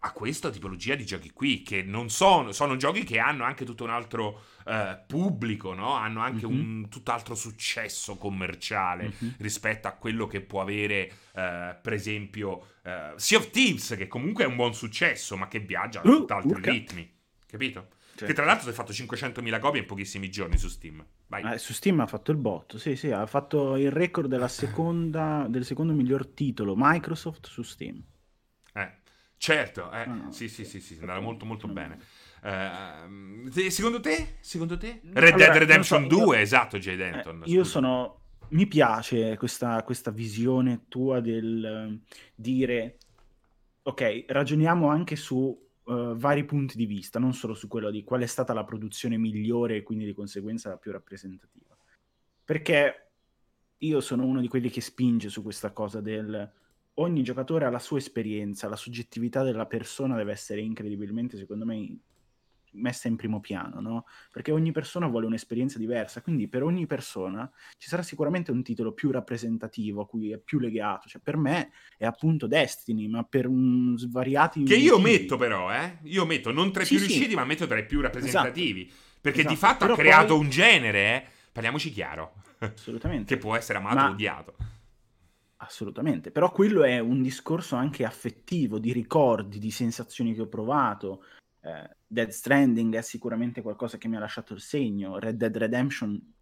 a questa tipologia di giochi qui, che non sono, sono giochi che hanno anche tutto un altro uh, pubblico, no? hanno anche mm-hmm. un tutt'altro successo commerciale mm-hmm. rispetto a quello che può avere, uh, per esempio, uh, Sea of Thieves, che comunque è un buon successo, ma che viaggia a tutt'altri uh, ritmi, capito? Certo. Che tra l'altro si è fatto 500.000 copie in pochissimi giorni su Steam. Eh, su Steam ha fatto il botto, sì, sì, ha fatto il record della seconda, del secondo miglior titolo Microsoft su Steam. Certo, eh, no, sì, sì, sì, sì, andava molto molto bene. Uh, secondo te? Secondo te? Red allora, Dead Redemption so, 2, io, esatto, Jay Denton. Eh, io sono... Mi piace questa, questa visione tua del dire, ok, ragioniamo anche su uh, vari punti di vista, non solo su quello di qual è stata la produzione migliore e quindi di conseguenza la più rappresentativa. Perché io sono uno di quelli che spinge su questa cosa del ogni giocatore ha la sua esperienza, la soggettività della persona deve essere incredibilmente, secondo me, messa in primo piano, no? Perché ogni persona vuole un'esperienza diversa, quindi per ogni persona ci sarà sicuramente un titolo più rappresentativo, a cui è più legato. Cioè, per me è appunto Destiny, ma per un svariati... Che io motivi. metto però, eh? Io metto non tra i sì, più sì. riusciti, ma metto tra i più rappresentativi. Esatto. Perché esatto. di fatto però ha creato poi... un genere, eh? Parliamoci chiaro. Assolutamente. che può essere amato o odiato. Assolutamente, però quello è un discorso anche affettivo, di ricordi, di sensazioni che ho provato. Eh, Dead Stranding è sicuramente qualcosa che mi ha lasciato il segno, Red Dead Redemption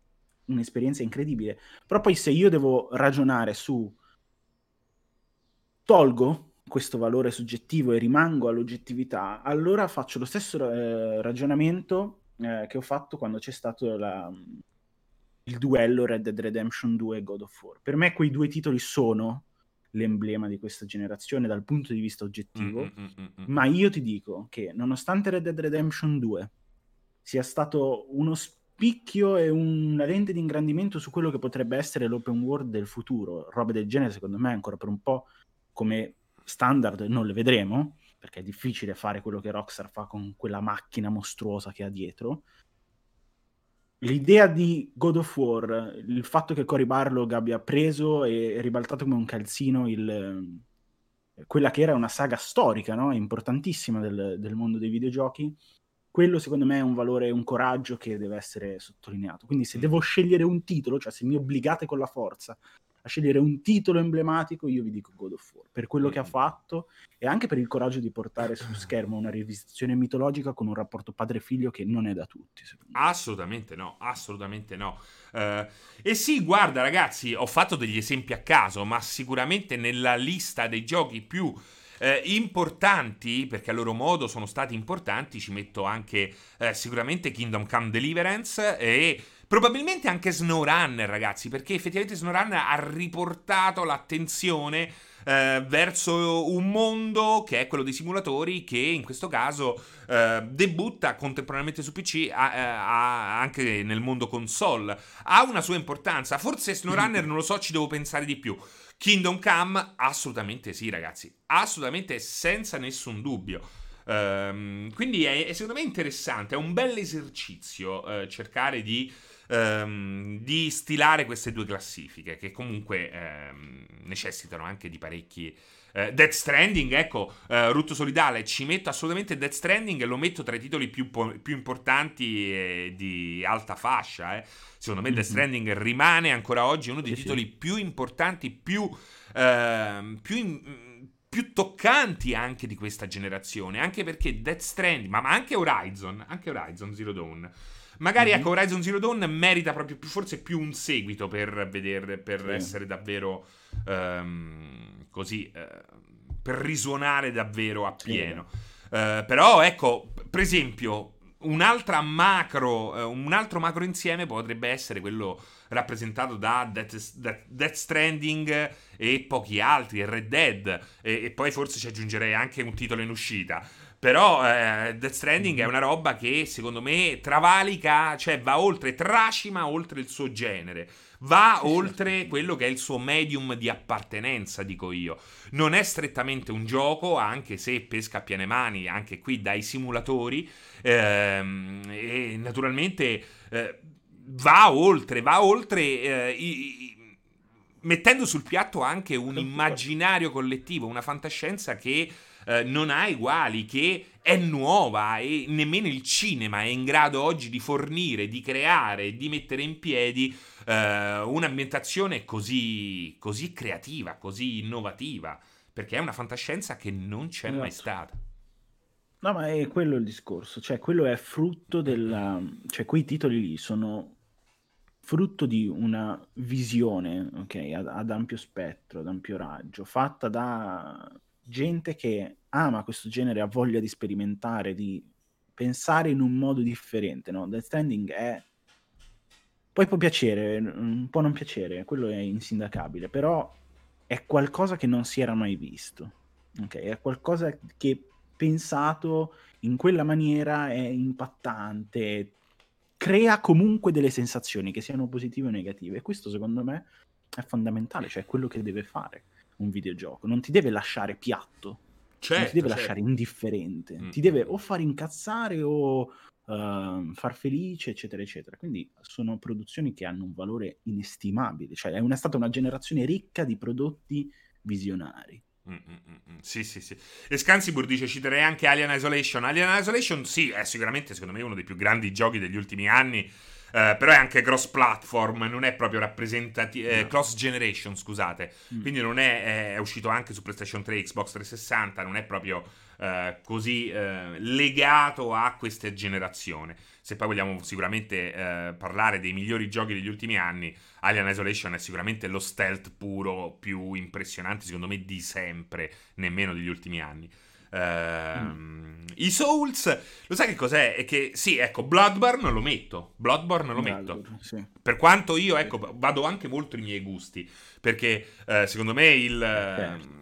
un'esperienza incredibile. Però poi se io devo ragionare su tolgo questo valore soggettivo e rimango all'oggettività, allora faccio lo stesso eh, ragionamento eh, che ho fatto quando c'è stato la, il duello Red Dead Redemption 2 e God of War. Per me quei due titoli sono l'emblema di questa generazione dal punto di vista oggettivo, mm, mm, mm, mm, ma io ti dico che nonostante Red Dead Redemption 2 sia stato uno spicchio e una lente di ingrandimento su quello che potrebbe essere l'open world del futuro, robe del genere secondo me ancora per un po' come standard non le vedremo, perché è difficile fare quello che Rockstar fa con quella macchina mostruosa che ha dietro, l'idea di God of War, il fatto che Cory Barlog abbia preso e ribaltato come un calzino il, quella che era una saga storica, no? importantissima del, del, mondo dei videogiochi, quello secondo me è un valore, un coraggio che deve essere sottolineato. Quindi se mm. devo scegliere un titolo, cioè se mi obbligate con la forza a scegliere un titolo emblematico, io vi dico God of War, per quello mm. che ha mm. fatto e anche per il coraggio di portare su schermo una rivisitazione mitologica con un rapporto padre-figlio che non è da tutti. Assolutamente no, assolutamente no. Uh, e sì, guarda ragazzi, ho fatto degli esempi a caso, ma sicuramente nella lista dei giochi più... Eh, importanti, perché a loro modo sono stati importanti, ci metto anche eh, sicuramente Kingdom Come Deliverance e Probabilmente anche SnowRunner, ragazzi, perché effettivamente SnowRunner ha riportato l'attenzione eh, verso un mondo che è quello dei simulatori che in questo caso eh, debutta contemporaneamente su PC a, a, a, anche nel mondo console. Ha una sua importanza. Forse SnowRunner non lo so, ci devo pensare di più. Kingdom Come, assolutamente sì, ragazzi. Assolutamente senza nessun dubbio. Um, quindi è, è, secondo me interessante, è un bel esercizio uh, cercare di ehm, di stilare queste due classifiche, che comunque ehm, necessitano anche di parecchi. Eh, Death Stranding, ecco, eh, Rutto Solidale, ci metto assolutamente Death Stranding e lo metto tra i titoli più, più importanti e di alta fascia. Eh. Secondo me mm-hmm. Death Stranding rimane ancora oggi uno dei sì, titoli sì. più importanti, più, ehm, più in, più toccanti anche di questa generazione, anche perché Death Stranding, ma, ma anche Horizon, anche Horizon Zero Dawn, Magari mm-hmm. ecco, Horizon Zero Dawn merita proprio più, forse più un seguito per vedere, per sì. essere davvero um, così, uh, per risuonare davvero appieno. Sì. Uh, però ecco, per esempio, un'altra macro, uh, un altro macro insieme potrebbe essere quello rappresentato da Death, Death, Death Stranding e pochi altri, Red Dead, e, e poi forse ci aggiungerei anche un titolo in uscita. Però eh, Death Stranding è mm-hmm. una roba che secondo me travalica, cioè va oltre, tracima oltre il suo genere. Va oltre quello che è il suo medium di appartenenza, dico io. Non è strettamente un gioco, anche se pesca a piene mani, anche qui dai simulatori. Ehm, e naturalmente eh, va oltre, va oltre eh, i, i, mettendo sul piatto anche un immaginario collettivo, una fantascienza che eh, non ha uguali, che è nuova e nemmeno il cinema è in grado oggi di fornire, di creare, di mettere in piedi eh, un'ambientazione così, così creativa, così innovativa, perché è una fantascienza che non c'è esatto. mai stata. No, ma è quello il discorso, cioè quello è frutto della... cioè quei titoli lì sono frutto di una visione, ok, ad, ad ampio spettro, ad ampio raggio, fatta da gente che ama questo genere, ha voglia di sperimentare, di pensare in un modo differente, no? Death Stranding è... Poi può piacere, può non piacere, quello è insindacabile, però è qualcosa che non si era mai visto, ok? È qualcosa che pensato in quella maniera è impattante, crea comunque delle sensazioni che siano positive o negative e questo secondo me è fondamentale, cioè è quello che deve fare un videogioco, non ti deve lasciare piatto, certo, non ti deve certo. lasciare indifferente, mm. ti deve o far incazzare o uh, far felice, eccetera, eccetera. Quindi sono produzioni che hanno un valore inestimabile, cioè è una, stata una generazione ricca di prodotti visionari. Mm, mm, mm, mm. Sì, sì, sì. E Scansibur dice: Citerei anche Alien Isolation. Alien Isolation, sì, è sicuramente secondo me uno dei più grandi giochi degli ultimi anni. Uh, però è anche cross platform, non è proprio rappresentativo, eh, cross generation, scusate. Mm. Quindi non è, è, uscito anche su PlayStation 3, Xbox 360, non è proprio uh, così uh, legato a questa generazione. Se poi vogliamo sicuramente parlare dei migliori giochi degli ultimi anni, Alien Isolation è sicuramente lo stealth puro più impressionante, secondo me, di sempre, nemmeno degli ultimi anni. Uh, I Souls, lo sai che cos'è? È che sì, ecco, Bloodborne lo metto. Bloodborne lo metto. Sì. Per quanto io, ecco, vado anche molto i miei gusti. Perché uh, secondo me il. Uh,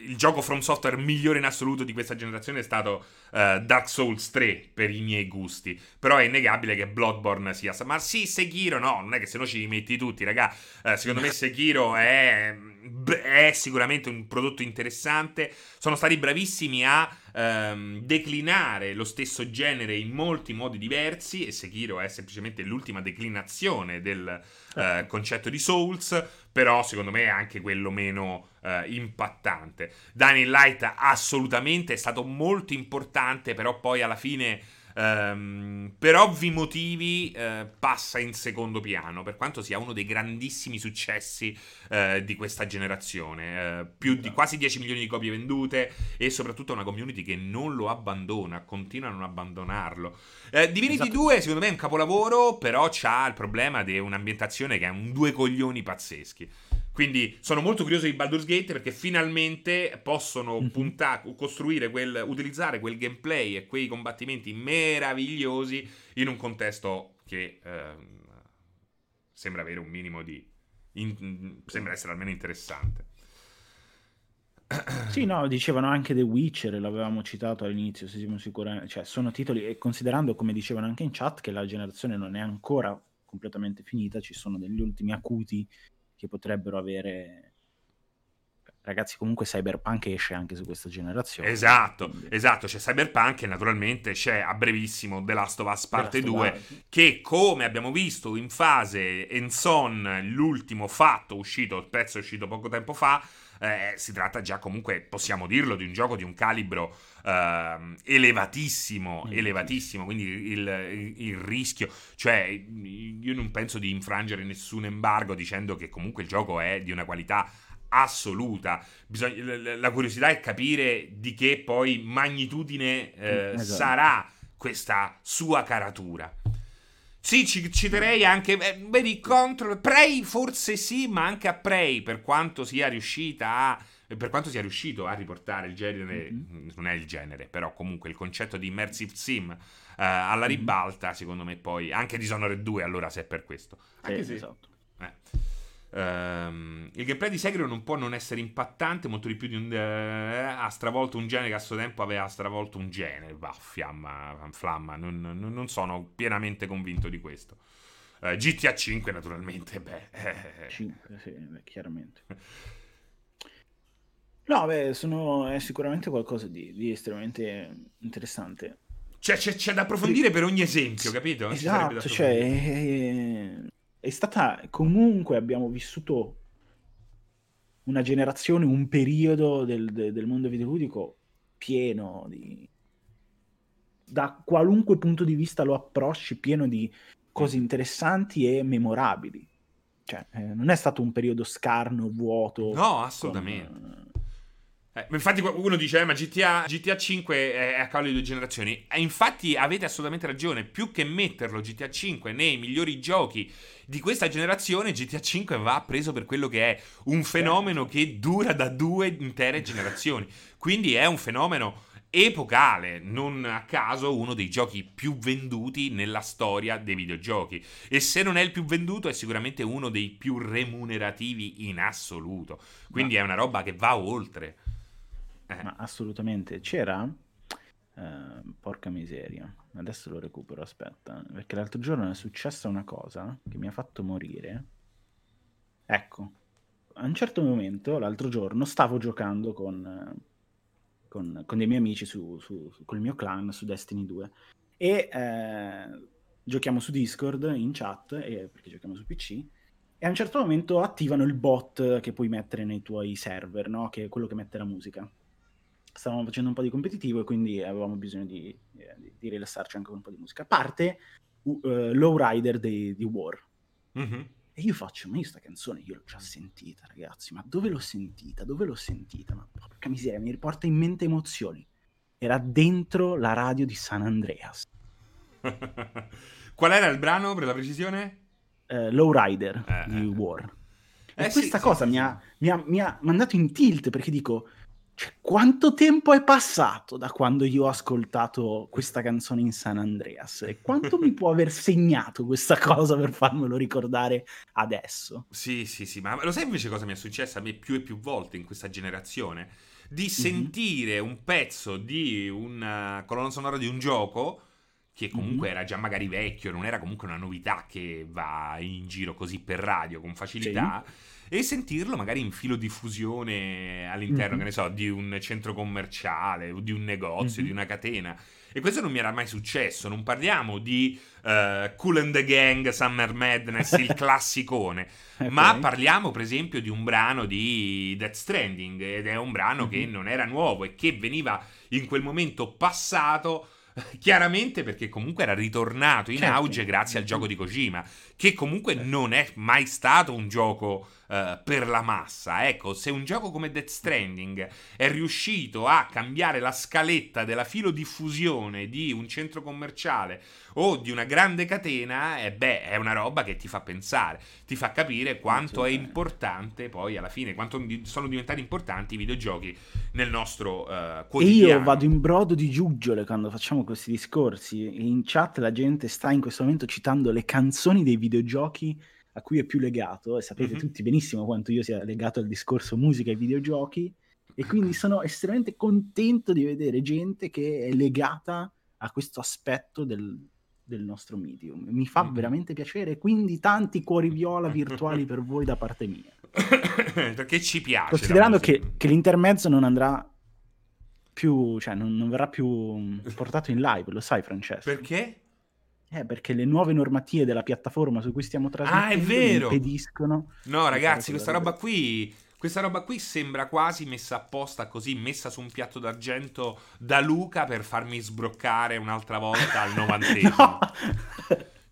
il gioco From Software migliore in assoluto di questa generazione è stato uh, Dark Souls 3 per i miei gusti. Però è innegabile che Bloodborne sia. Ma sì, Sekiro no, non è che se no ci rimetti tutti, raga. Uh, secondo me Sekiro è, è, sicuramente un prodotto interessante. Sono stati bravissimi a um, declinare lo stesso genere in molti modi diversi. E Sekiro è semplicemente l'ultima declinazione del uh, concetto di Souls. Però secondo me è anche quello meno impattante. Dying Light assolutamente è stato molto importante importante, però poi alla fine... Um, per ovvi motivi uh, passa in secondo piano, per quanto sia uno dei grandissimi successi uh, di questa generazione. Uh, più di quasi 10 milioni di copie vendute e soprattutto una community che non lo abbandona, continua a non abbandonarlo. Divinity esatto. 2 secondo me è un capolavoro, però ha il problema di un'ambientazione che è un due coglioni pazzeschi. Quindi sono molto curioso di Baldur's Gate perché finalmente possono mm-hmm. puntare, costruire quel, utilizzare quel gameplay e quei combattimenti meravigliosi in un contesto che eh, sembra avere un minimo di... In, sembra essere almeno interessante. Sì, no, dicevano anche The Witcher, l'avevamo citato all'inizio, se siamo sicuri, cioè sono titoli, e considerando come dicevano anche in chat che la generazione non è ancora completamente finita, ci sono degli ultimi acuti che potrebbero avere ragazzi comunque Cyberpunk esce anche su questa generazione esatto quindi... esatto c'è Cyberpunk e naturalmente c'è a brevissimo The Last of Us parte 2 che come abbiamo visto in fase Enson l'ultimo fatto uscito il pezzo è uscito poco tempo fa eh, si tratta già comunque possiamo dirlo di un gioco di un calibro uh, elevatissimo, mm. elevatissimo, quindi il, il, il, rischio, cioè io non penso di infrangere nessun embargo dicendo che comunque il gioco è di una qualità assoluta. Bisogna, la curiosità è capire di che poi magnitudine eh, esatto. sarà questa sua caratura. Sì, ci citerei anche, eh, vedi, Control, Prey forse sì, ma anche a Prey, per quanto sia riuscita a per quanto sia riuscito a riportare il genere, mm-hmm. non è il genere, però comunque il concetto di immersive sim uh, alla mm-hmm. ribalta, secondo me poi, anche Dishonored 2 allora se è per questo. Anche eh, se, esatto. Eh. Um, il gameplay di Sekiro non può non essere impattante, molto di più di un. Uh, ha stravolto un genere che a suo tempo aveva stravolto un genere. Va, fiamma, flamma. Non, non, non sono pienamente convinto di questo. Uh, GTA 5, naturalmente, beh. 5, sì, beh, chiaramente. No, beh, sono, è sicuramente qualcosa di, di estremamente interessante. Cioè, c'è, c'è, da approfondire per ogni esempio, capito? Esatto, cioè, è, è stata... Comunque abbiamo vissuto una generazione, un periodo del, del mondo videoludico pieno di... Da qualunque punto di vista lo approcci, pieno di cose interessanti e memorabili. Cioè, eh, non è stato un periodo scarno, vuoto. No, assolutamente. Con, eh, infatti uno dice, eh, ma GTA, GTA 5 è a cavallo di due generazioni. E infatti avete assolutamente ragione, più che metterlo GTA 5 nei migliori giochi di questa generazione, GTA 5 va preso per quello che è un fenomeno che dura da due intere generazioni. Quindi è un fenomeno epocale, non a caso uno dei giochi più venduti nella storia dei videogiochi. E se non è il più venduto, è sicuramente uno dei più remunerativi in assoluto. Quindi ma... è una roba che va oltre. Eh. Ma assolutamente. C'era... Uh, porca miseria. Adesso lo recupero, aspetta. Perché l'altro giorno è successa una cosa che mi ha fatto morire. Ecco. A un certo momento, l'altro giorno, stavo giocando con, con, con dei miei amici su, su, su, con il mio clan su Destiny 2 e eh, giochiamo su Discord in chat, e, perché giochiamo su PC, e a un certo momento attivano il bot che puoi mettere nei tuoi server, no? che è quello che mette la musica stavamo facendo un po' di competitivo e quindi avevamo bisogno di, di, di rilassarci anche con un po' di musica. Parte uh, Lowrider di, di War. Mhm. E io faccio, ma io sta canzone io l'ho già sentita, ragazzi, ma dove l'ho sentita? Dove l'ho sentita? Ma porca miseria, mi riporta in mente emozioni. Era dentro la radio di San Andreas. Qual era il brano per la precisione? Eh, Lowrider Eh, di eh. War. E Eh, questa sì, cosa sì, mi, ha, mi ha- mi ha mandato in tilt perché dico, cioè, quanto tempo è passato da quando io ho ascoltato questa canzone in San Andreas? E quanto mi può aver segnato questa cosa per farmelo ricordare adesso? Sì, sì, sì, ma lo sai invece cosa mi è successo a me più e più volte in questa generazione? Di Mhm. sentire un pezzo di una colonna sonora di un gioco che comunque Mhm. era già magari vecchio, non era comunque una novità che va in giro così per radio con facilità. E sentirlo magari in filo diffusione all'interno, Mhm. che ne so, di un centro commerciale, o di un negozio, Mhm. di una catena. E questo non mi era mai successo. Non parliamo di eh, Cool and the Gang, Summer Madness, il classicone. Ma Ok? parliamo, per esempio, di un brano di Death Stranding. Ed è un brano che Mhm. non era nuovo e che veniva in quel momento passato. Chiaramente perché comunque era ritornato in Certo. auge grazie al gioco di Kojima, che comunque non è mai stato un gioco eh, per la massa. Ecco, se un gioco come Death Stranding è riuscito a cambiare la scaletta della filodiffusione di un centro commerciale o di una grande catena, eh, beh, è una roba che ti fa pensare, ti fa capire quanto è importante poi alla fine, quanto sono diventati importanti i videogiochi nel nostro E quotidiano. io vado in brodo di giuggiole quando facciamo questi discorsi. In chat la gente sta in questo momento citando le canzoni dei videogiochi a cui è più legato. E sapete Mhm. tutti benissimo quanto io sia legato al discorso musica e videogiochi. E quindi sono estremamente contento di vedere gente che è legata a questo aspetto del, del nostro medium. Mi fa Mhm. veramente piacere. Quindi tanti cuori viola virtuali per voi da parte mia. perché ci piace. Considerando che, che l'intermezzo non andrà più, cioè non, non verrà più portato in live, lo sai Francesco? Perché? Eh, perché le nuove normative della piattaforma su cui stiamo trasmettendo Ah, mi vero! impediscono. No, ragazzi, questa roba qui. Questa roba qui sembra quasi messa apposta così, messa su un piatto d'argento da Luca per farmi sbroccare un'altra volta al novantesimo. No!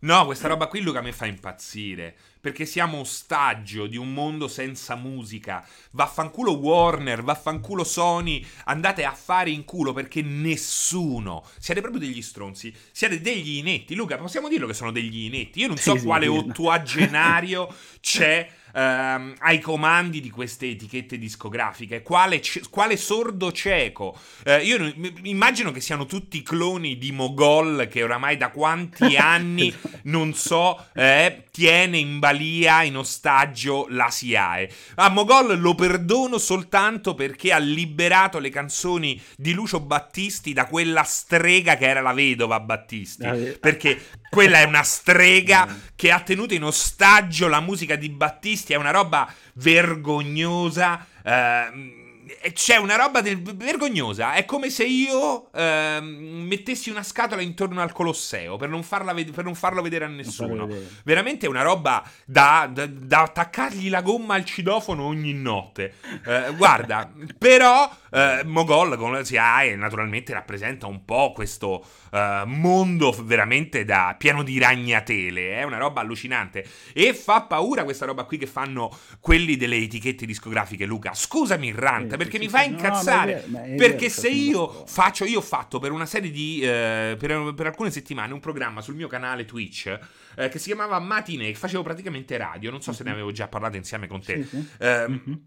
No, questa roba qui Luca mi fa impazzire. Perché siamo ostaggio di un mondo senza musica. Vaffanculo Warner, vaffanculo Sony. Andate a fare in culo perché nessuno. Siete proprio degli stronzi. Siete degli inetti. Luca, possiamo dirlo che sono degli inetti. Io non so Sì, quale sì. ottuagenario c'è ehm, ai comandi di queste etichette discografiche. Quale, c- quale sordo cieco. Eh, io m- immagino che siano tutti cloni di Mogol che oramai da quanti anni non so, eh, tiene in balia, in ostaggio la SIAE. A Mogol lo perdono soltanto perché ha liberato le canzoni di Lucio Battisti da quella strega che era la vedova Battisti. Perché quella è una strega che ha tenuto in ostaggio la musica di Battisti, è una roba vergognosa. ehm, e c'è una roba del- vergognosa. È come se io ehm, mettessi una scatola intorno al Colosseo per non, farla ved- per non farlo vedere a nessuno. vedere. Veramente è una roba da, da- da attaccargli la gomma al cidofono ogni notte. Eh, guarda, però eh, Mogol con la SIAE naturalmente rappresenta un po' questo eh, mondo veramente da pieno di ragnatele. È una roba allucinante. E fa paura questa roba qui che fanno quelli delle etichette discografiche, Luca. Scusami, Ranta, Sì, perché mi fa sì. No, ma è incazzare. vero, ma è perché vero, se sono io faccio, io ho fatto per una serie di, eh, per, per alcune settimane un programma sul mio canale Twitch eh, che si chiamava Matinee, che facevo praticamente radio, non so se ne Mhm. avevo già parlato insieme con te. Sì, sì. Ehm, Mhm.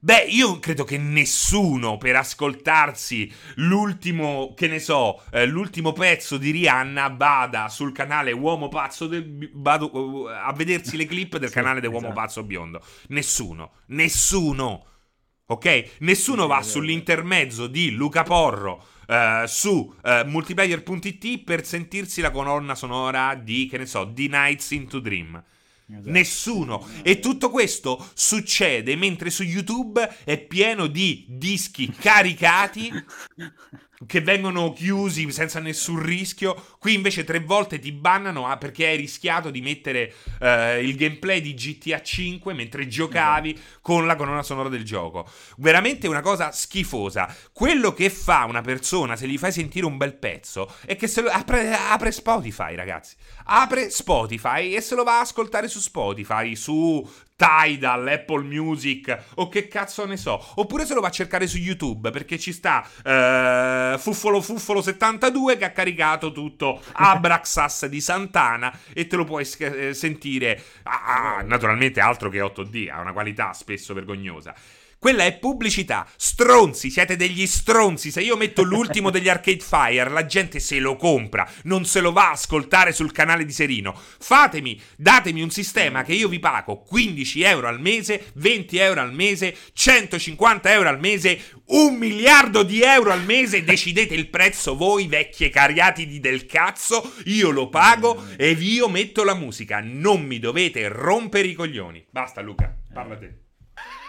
Beh, io credo che nessuno per ascoltarsi l'ultimo, che ne so, eh, l'ultimo pezzo di Rihanna vada sul canale Uomo Pazzo del, vado, uh, a vedersi le clip del Sì, canale dell'Uomo esatto. Pazzo Biondo. Nessuno, nessuno. Ok? Nessuno va sull'intermezzo di Luca Porro eh, su eh, multiplayer.it per sentirsi la colonna sonora di, che ne so, di Nights into Dream. Esatto. Nessuno. E tutto questo succede mentre su YouTube è pieno di dischi caricati. che vengono chiusi senza nessun rischio. Qui invece tre volte ti bannano ah, perché hai rischiato di mettere uh, il gameplay di GTA 5 mentre giocavi mm. con la colonna sonora del gioco. Veramente una cosa schifosa. Quello che fa una persona se gli fai sentire un bel pezzo è che se lo, apre, apre Spotify, ragazzi. Apre Spotify e se lo va a ascoltare su Spotify, su Tidal, Apple Music o che cazzo ne so. Oppure se lo va a cercare su YouTube perché ci sta uh, Fuffolo Fuffolo 72 che ha caricato tutto Abraxas di Santana e te lo puoi eh, sentire. Ah, naturalmente altro che 8D, ha una qualità spesso vergognosa. Quella è pubblicità. Stronzi, siete degli stronzi. Se io metto l'ultimo degli Arcade Fire, la gente se lo compra, non se lo va a ascoltare sul canale di Serino. Fatemi, datemi un sistema che io vi pago 15 euro al mese, 20 euro al mese, 150 euro al mese, un miliardo di euro al mese. Decidete il prezzo voi, vecchie cariatidi del cazzo. Io lo pago e io metto la musica. Non mi dovete rompere i coglioni. Basta, Luca, parla te.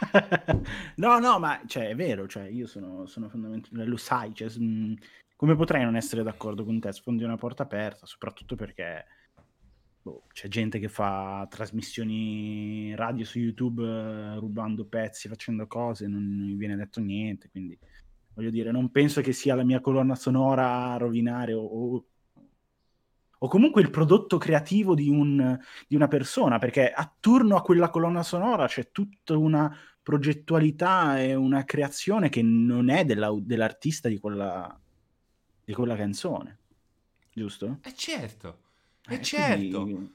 no, no, ma cioè, è vero, cioè, io sono, sono fondamentalmente, lo sai, cioè, mh, come potrei non essere d'accordo con te? Sfondi una porta aperta, soprattutto perché boh, c'è gente che fa trasmissioni radio su YouTube eh, rubando pezzi, facendo cose, non, non mi viene detto niente, quindi voglio dire, non penso che sia la mia colonna sonora a rovinare o, o o comunque il prodotto creativo di, un, di, una persona, perché attorno a quella colonna sonora c'è tutta una progettualità e una creazione che non è della, dell'artista di quella, di quella canzone, giusto? Eh certo, eh, eh certo. Quindi...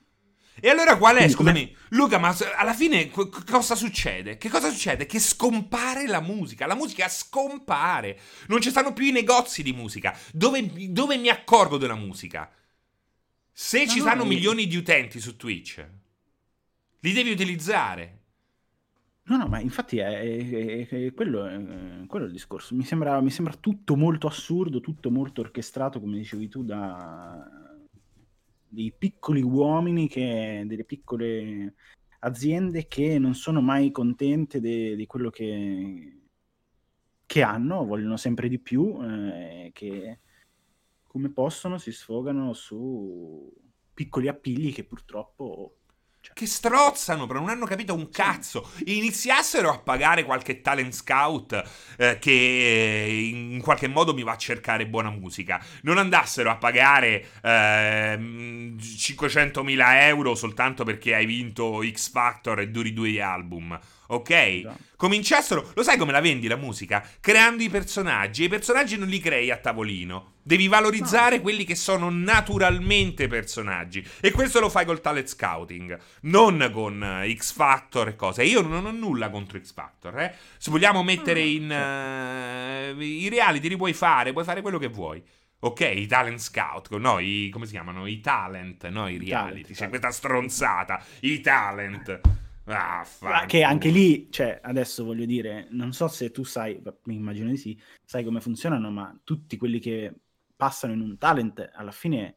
E allora qual è, scusami. Luca, ma alla fine cosa succede? Che cosa succede? Che scompare la musica, la musica scompare, non ci stanno più i negozi di musica. Dove, dove mi accorgo della musica? Se no, ci saranno no, milioni di utenti su Twitch, li devi utilizzare. No, no, ma infatti è, è, è, quello, è quello, il discorso. Mi sembra, mi sembra, tutto molto assurdo, tutto molto orchestrato, come dicevi tu, da dei piccoli uomini, che, delle piccole aziende che non sono mai contente di quello che, che, hanno, vogliono sempre di più, eh, che come possono si sfogano su piccoli appigli che purtroppo cioè. Che strozzano, però non hanno capito un cazzo. Iniziassero a pagare qualche talent scout eh, che in qualche modo mi va a cercare buona musica. Non andassero a pagare eh, 500.000 euro soltanto perché hai vinto X Factor e duri due album ok? Già. Cominciassero, lo sai come la vendi la musica? Creando i personaggi, e i personaggi non li crei a tavolino. Devi valorizzare no. quelli che sono naturalmente personaggi. E questo lo fai col talent scouting, non con uh, X Factor e cose. Io non ho nulla contro X Factor, eh. Se vogliamo mettere in uh, i reality li puoi fare, puoi fare quello che vuoi. Ok, i talent scout, no, i, come si chiamano? I talent, no, i reality. C'è questa stronzata, i talent. Ah, che anche lì, cioè, adesso voglio dire, non so se tu sai, mi immagino di sì, sai come funzionano, ma tutti quelli che passano in un talent, alla fine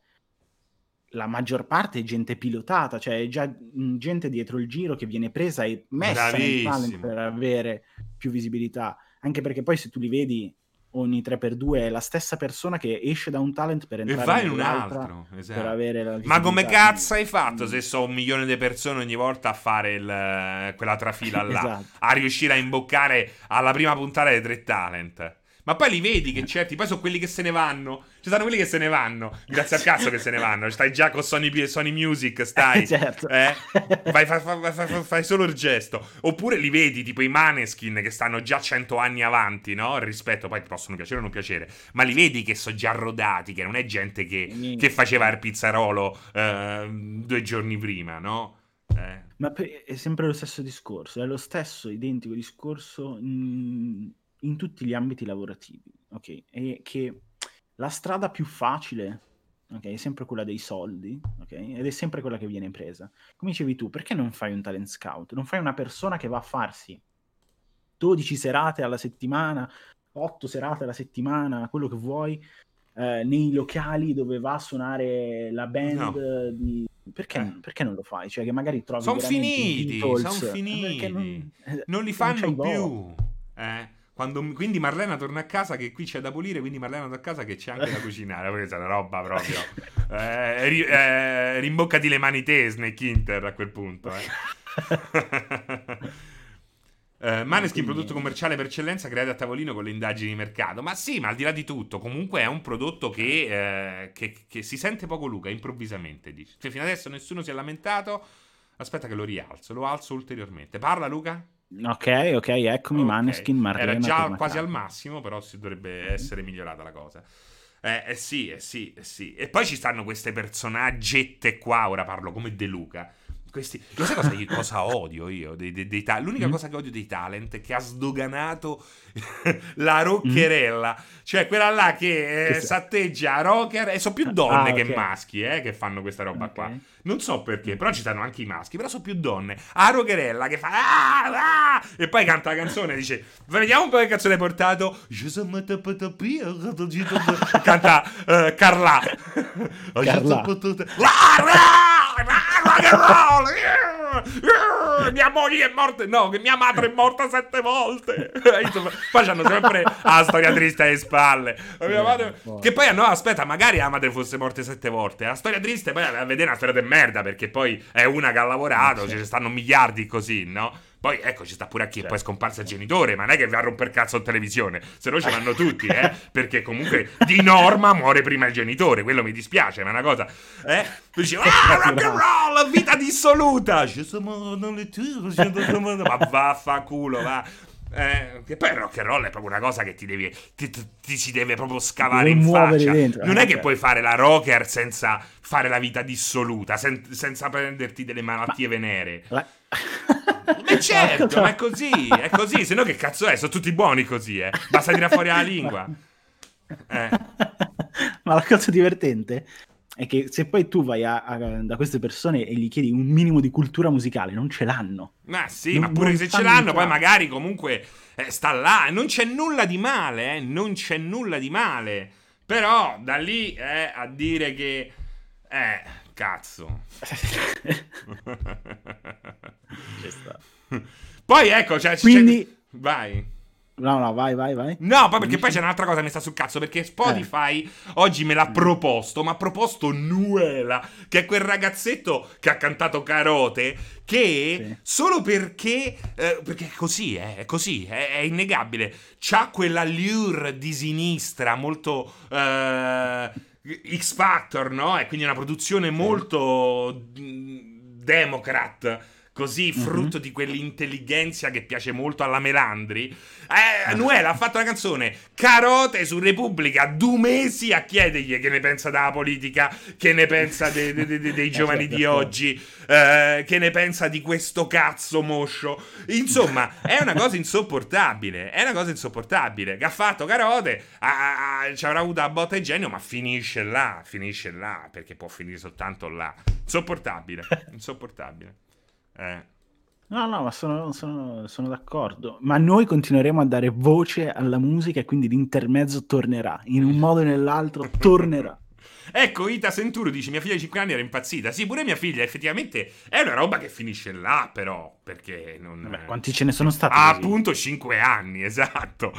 la maggior parte è gente pilotata, cioè è già gente dietro il giro che viene presa e messa Bravissimo. in talent per avere più visibilità. Anche perché poi se tu li vedi ogni 3x2 è la stessa persona che esce da un talent per entrare e vai in un altro esatto. ma come cazzo hai fatto se so un milione di persone ogni volta a fare il, quella trafila là esatto. a riuscire a imboccare alla prima puntata dei tre talent ma poi li vedi che certi, poi sono quelli che se ne vanno. Ci sono quelli che se ne vanno. Grazie al cazzo che se ne vanno. Stai già con Sony, Sony Music, stai. certo. Eh? Vai, fai, fai, fai, fai, solo il gesto. Oppure li vedi, tipo i Maneskin, che stanno già 100 anni avanti, no? Rispetto, poi ti possono piacere o non piacere. Ma li vedi che sono già rodati, che non è gente che, che faceva il pizzarolo eh, due giorni prima, no? Eh. Ma è sempre lo stesso discorso, è lo stesso identico discorso. Mh in tutti gli ambiti lavorativi, ok? E che la strada più facile, ok, è sempre quella dei soldi, ok? Ed è sempre quella che viene presa. Come dicevi tu, perché non fai un talent scout? Non fai una persona che va a farsi 12 serate alla settimana, 8 serate alla settimana, quello che vuoi, eh, nei locali dove va a suonare la band no. di... Perché, eh. perché, non lo fai? Cioè che magari trovi... Sono finiti, sono finiti. Non, non li fanno non più. Eh? Quando, quindi Marlena torna a casa che qui c'è da pulire, quindi Marlena torna a casa che c'è anche da cucinare. Questa è una roba proprio. Eh, ri, eh, rimboccati le mani te, Snake Inter, a quel punto. Eh. Uh, Maneskin, prodotto commerciale per eccellenza, creato a tavolino con le indagini di mercato. Ma sì, ma al di là di tutto, comunque è un prodotto che, eh, che, che si sente poco Luca, improvvisamente. Dici. Cioè, fino adesso nessuno si è lamentato. Aspetta che lo rialzo, lo alzo ulteriormente. Parla Luca? Ok, ok, eccomi okay. Maneskin, Marlena. Era già quasi al massimo, però si dovrebbe essere migliorata la cosa. Eh, eh sì, eh sì, eh sì. E poi ci stanno queste personaggette qua, ora parlo come De Luca questi, lo sai cosa, cosa odio io? Dei, dei, dei ta- l'unica mm. cosa che odio dei talent è che ha sdoganato la roccherella, mm. cioè quella là che, eh, satteggia rocker e sono più donne ah, che okay. maschi eh, che fanno questa roba okay. qua. Non so perché, però ci stanno anche i maschi, però sono più donne. A roccherella che fa ah, ah, e poi canta la canzone dice vediamo un po' che cazzo hai portato. canta uh, Carla. Carla rock and roll! Mia moglie è morta, no, mia madre è morta sette volte. poi hanno sempre la storia triste alle spalle. Madre... Che poi, no, aspetta, magari la madre fosse morta sette volte. La storia triste, poi a vedere una storia di merda, perché poi è una che ha lavorato, ci stanno miliardi così, no? Poi ecco, ci sta pure a chi certo. poi è scomparso il genitore, ma non è che va a romper cazzo in televisione, se no ce l'hanno tutti, eh? Perché comunque di norma muore prima il genitore, quello mi dispiace, ma è una cosa, eh? Tu dici, ah, rock and roll, vita dissoluta! Ma vaffanculo, va. Eh, che poi il rock and roll è proprio una cosa che ti devi ti, ti, ti si deve proprio scavare in faccia. Dentro, non eh, è che puoi fare la rocker senza fare la vita dissoluta, sen, senza prenderti delle malattie ma, venere. La... Ma certo, ma è così, è così, se no che cazzo è? Sono tutti buoni così, eh. Basta tirare fuori la lingua. Eh. Ma la cosa divertente è che se poi tu vai a, a, da queste persone e gli chiedi un minimo di cultura musicale, non ce l'hanno. Ma sì, non, ma pure se ce l'hanno, poi magari comunque eh, sta là. Non c'è nulla di male, eh, non c'è nulla di male. Però da lì eh, a dire che... Eh, cazzo. Poi ecco, cioè... Quindi... C'è... Vai. No, no, vai, vai, vai. No, poi perché poi c'è un'altra cosa che mi sta sul cazzo. Perché Spotify eh. oggi me l'ha proposto. Ma ha proposto Nuela, che è quel ragazzetto che ha cantato Carote. Che sì. solo perché. Eh, perché è così, eh, è così, è, è innegabile. C'ha quella lure di sinistra molto. Eh, X Factor, no? E quindi una produzione molto. Democrat così mhm. frutto mm-hmm. di quell'intelligenza che piace molto alla Melandri. Eh, ah. Noel ha fatto una canzone carote su Repubblica, due mesi a chiedergli che ne pensa della politica, che ne pensa de, de, de, dei giovani di oggi, eh, che ne pensa di questo cazzo moscio. Insomma, è una cosa insopportabile, è una cosa insopportabile. Che ha fatto carote, ha, ha, ci avrà avuto la botta di genio, ma finisce là, finisce là, perché può finire soltanto là. Insopportabile, insopportabile. Eh. No, no, ma sono, sono, sono, d'accordo. Ma noi continueremo a dare voce alla musica e quindi l'intermezzo tornerà. In un modo o nell'altro tornerà. Ecco, Ita Senturo dice: Mia figlia di 5 anni era impazzita. Sì, pure mia figlia, effettivamente è una roba che finisce là, però. Perché non. Beh, quanti ce ne sono stati? Ah, appunto 5 anni, esatto.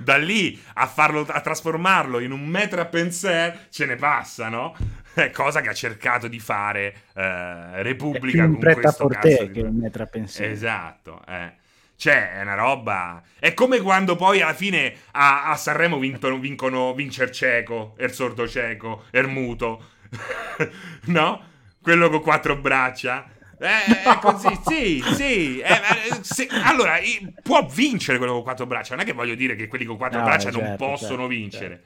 da lì a farlo, a trasformarlo in un metro a penser, ce ne passa, no? cosa che ha cercato di fare eh, Repubblica con questo cazzo che di... a pensiero. Esatto, eh. Cioè, è una roba. È come quando poi alla fine a, a Sanremo vincono, vincono vince il cieco, il sordo cieco, il muto. no? Quello con quattro braccia. Eh, è così, sì, sì. Eh, se, allora, può vincere quello con quattro braccia. Non è che voglio dire che quelli con quattro no, braccia certo, non possono certo, vincere.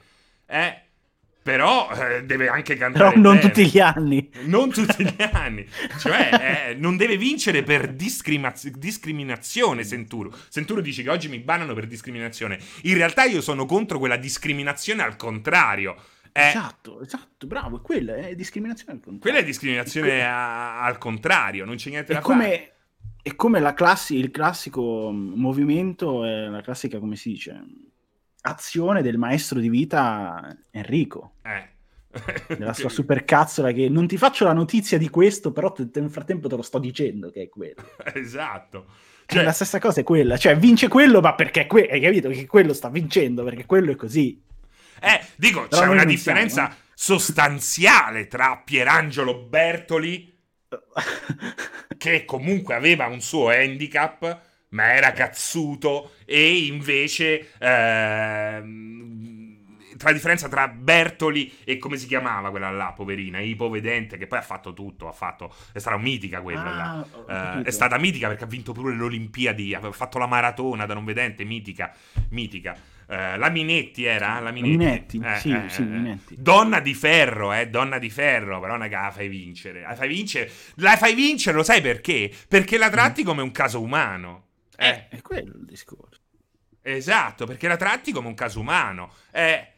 Certo. Eh, però eh, deve anche cantare. Però non bene. tutti gli anni. Non tutti gli anni. cioè, eh, non deve vincere per discrima- discriminazione. Senturo. Senturo dice che oggi mi bannano per discriminazione. In realtà io sono contro quella discriminazione al contrario. Eh, esatto, esatto, bravo, quella è discriminazione al contrario. Quella è discriminazione a- al contrario, non c'è niente da è come, fare. È come classi- il classico movimento, la classica, come si dice, azione del maestro di vita Enrico. Eh. Nella sua supercazzola che non ti faccio la notizia di questo, però te- nel frattempo te lo sto dicendo che è quello. esatto. Cioè, la stessa cosa è quella, cioè vince quello, ma perché que- hai capito che quello sta vincendo, perché quello è così. Eh, dico, Però c'è una differenza siamo, eh. sostanziale tra Pierangelo Bertoli, che comunque aveva un suo handicap, ma era cazzuto, e invece... ehm, tra la differenza tra Bertoli e come si chiamava quella là, poverina, ipovedente, che poi ha fatto tutto, ha fatto, è stata mitica quella Ah, capito. è stata mitica perché ha vinto pure le Olimpiadi, ha fatto la maratona da non vedente, mitica, mitica. Eh, la Minetti era? La Minetti, Minetti, Eh, sì, eh, sì, eh. Minetti. Donna di ferro, eh, donna di ferro, però che la fai vincere. La fai vincere, la fai vincere, lo sai perché? Perché la tratti come un caso umano. Eh, È quello il discorso. esatto, perché la tratti come un caso umano. Eh,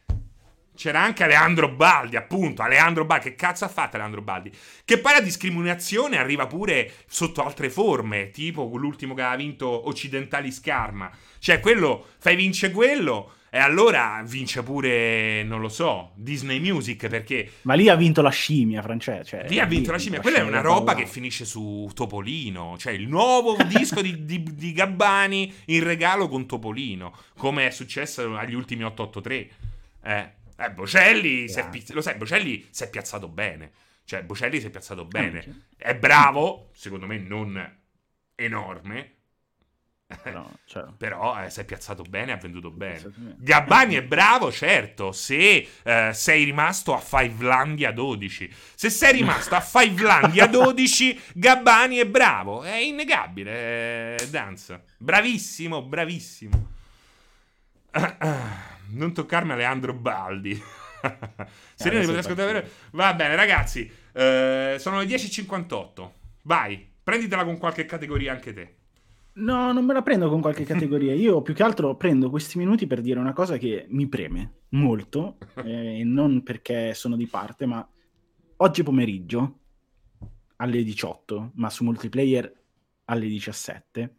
c'era anche Aleandro Baldi, appunto. Aleandro Baldi, che cazzo ha fatto Aleandro Baldi? Che poi la discriminazione arriva pure sotto altre forme, tipo l'ultimo che ha vinto Occidentali Scarma. Cioè, quello, fai vince quello, e allora vince pure, non lo so, Disney Music, perché Ma lì ha vinto la scimmia, Francesco. Cioè, lì ha vinto la scimmia. Quella è una roba che finisce su Topolino. Cioè, il nuovo disco di, di, di Gabbani in regalo con Topolino, come è successo agli ultimi 883. Eh. Eh, Bocelli, si è lo sai, Bocelli si è piazzato bene. Cioè, Bocelli si è piazzato bene. È bravo, secondo me non enorme, Però, cioè, però eh, è piazzato bene, ha venduto bene. Gabbani è bravo, certo, se eh, sei rimasto a Fivelandia 12. Se sei rimasto a Fivelandia 12, Gabbani è bravo, è innegabile, è Danza. Bravissimo, bravissimo. Non toccarmi Aleandro Baldi. Serena, adesso potete ascoltare? Va bene, ragazzi, eh, sono le 10.58. Vai, prenditela con qualche categoria anche te. No, non me la prendo con qualche categoria. Io più che altro prendo questi minuti per dire una cosa che mi preme molto, eh, non perché sono di parte, ma oggi pomeriggio alle 18, ma su multiplayer alle 17,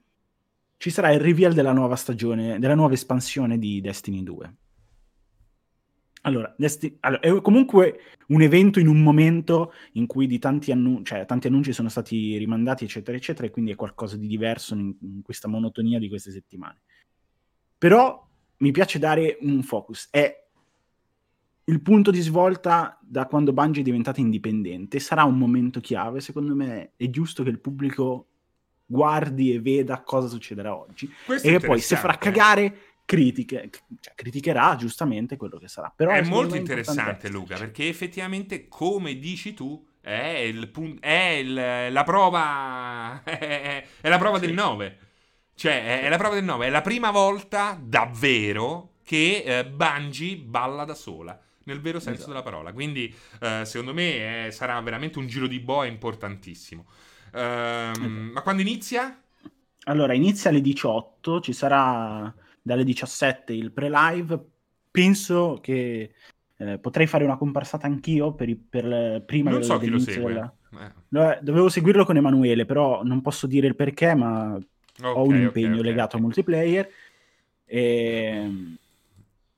ci sarà il reveal della nuova stagione, della nuova espansione di Destiny 2. Allora, Desti- allora, è comunque un evento in un momento in cui di tanti, annu- cioè, tanti annunci sono stati rimandati, eccetera, eccetera, e quindi è qualcosa di diverso in, in questa monotonia di queste settimane. Però mi piace dare un focus. È il punto di svolta da quando Bungie è diventata indipendente. Sarà un momento chiave. Secondo me è giusto che il pubblico guardi e veda cosa succederà oggi. Questo E poi se farà cagare, critiche, cioè, criticherà giustamente quello che sarà. Però è molto interessante, Luca, perché effettivamente, come dici tu, è, il pun- è il- la prova. È, la prova Sì. del 9. Cioè, è, è la prova del 9. È la prima volta davvero che eh, Bungie balla da sola. Nel vero senso Esatto. della parola. Quindi, eh, secondo me, eh, sarà veramente un giro di boa importantissimo. Ehm, Esatto. Ma quando inizia? Allora, inizia alle 18, ci sarà dalle 17 il pre-live. Penso che eh, potrei fare una comparsata anch'io per, i- per- prima non del- so chi lo segue. della- Eh, eh, dovevo seguirlo con Emanuele, però non posso dire il perché, ma ho ok, un impegno ok, legato ok. a multiplayer. E,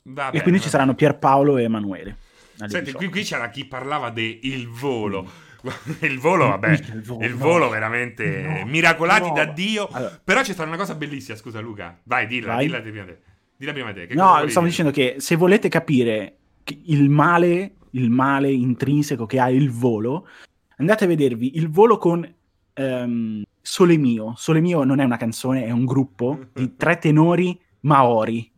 Va e bene, quindi ci saranno Pierpaolo e Emanuele. Senti, 18. qui, qui c'era chi parlava del volo. Il volo, vabbè, Il volo, il no. volo veramente No, miracolati no. da Dio. Allora, Però c'è stata una cosa bellissima, scusa Luca. Vai, dilla, Vai. dilla prima te. Dilla prima te. Che No, stavo dicendo che se volete capire il male, il male intrinseco che ha il volo, andate a vedervi il volo con ehm, Sole Mio. Sole Mio non è una canzone, è un gruppo di tre tenori maori.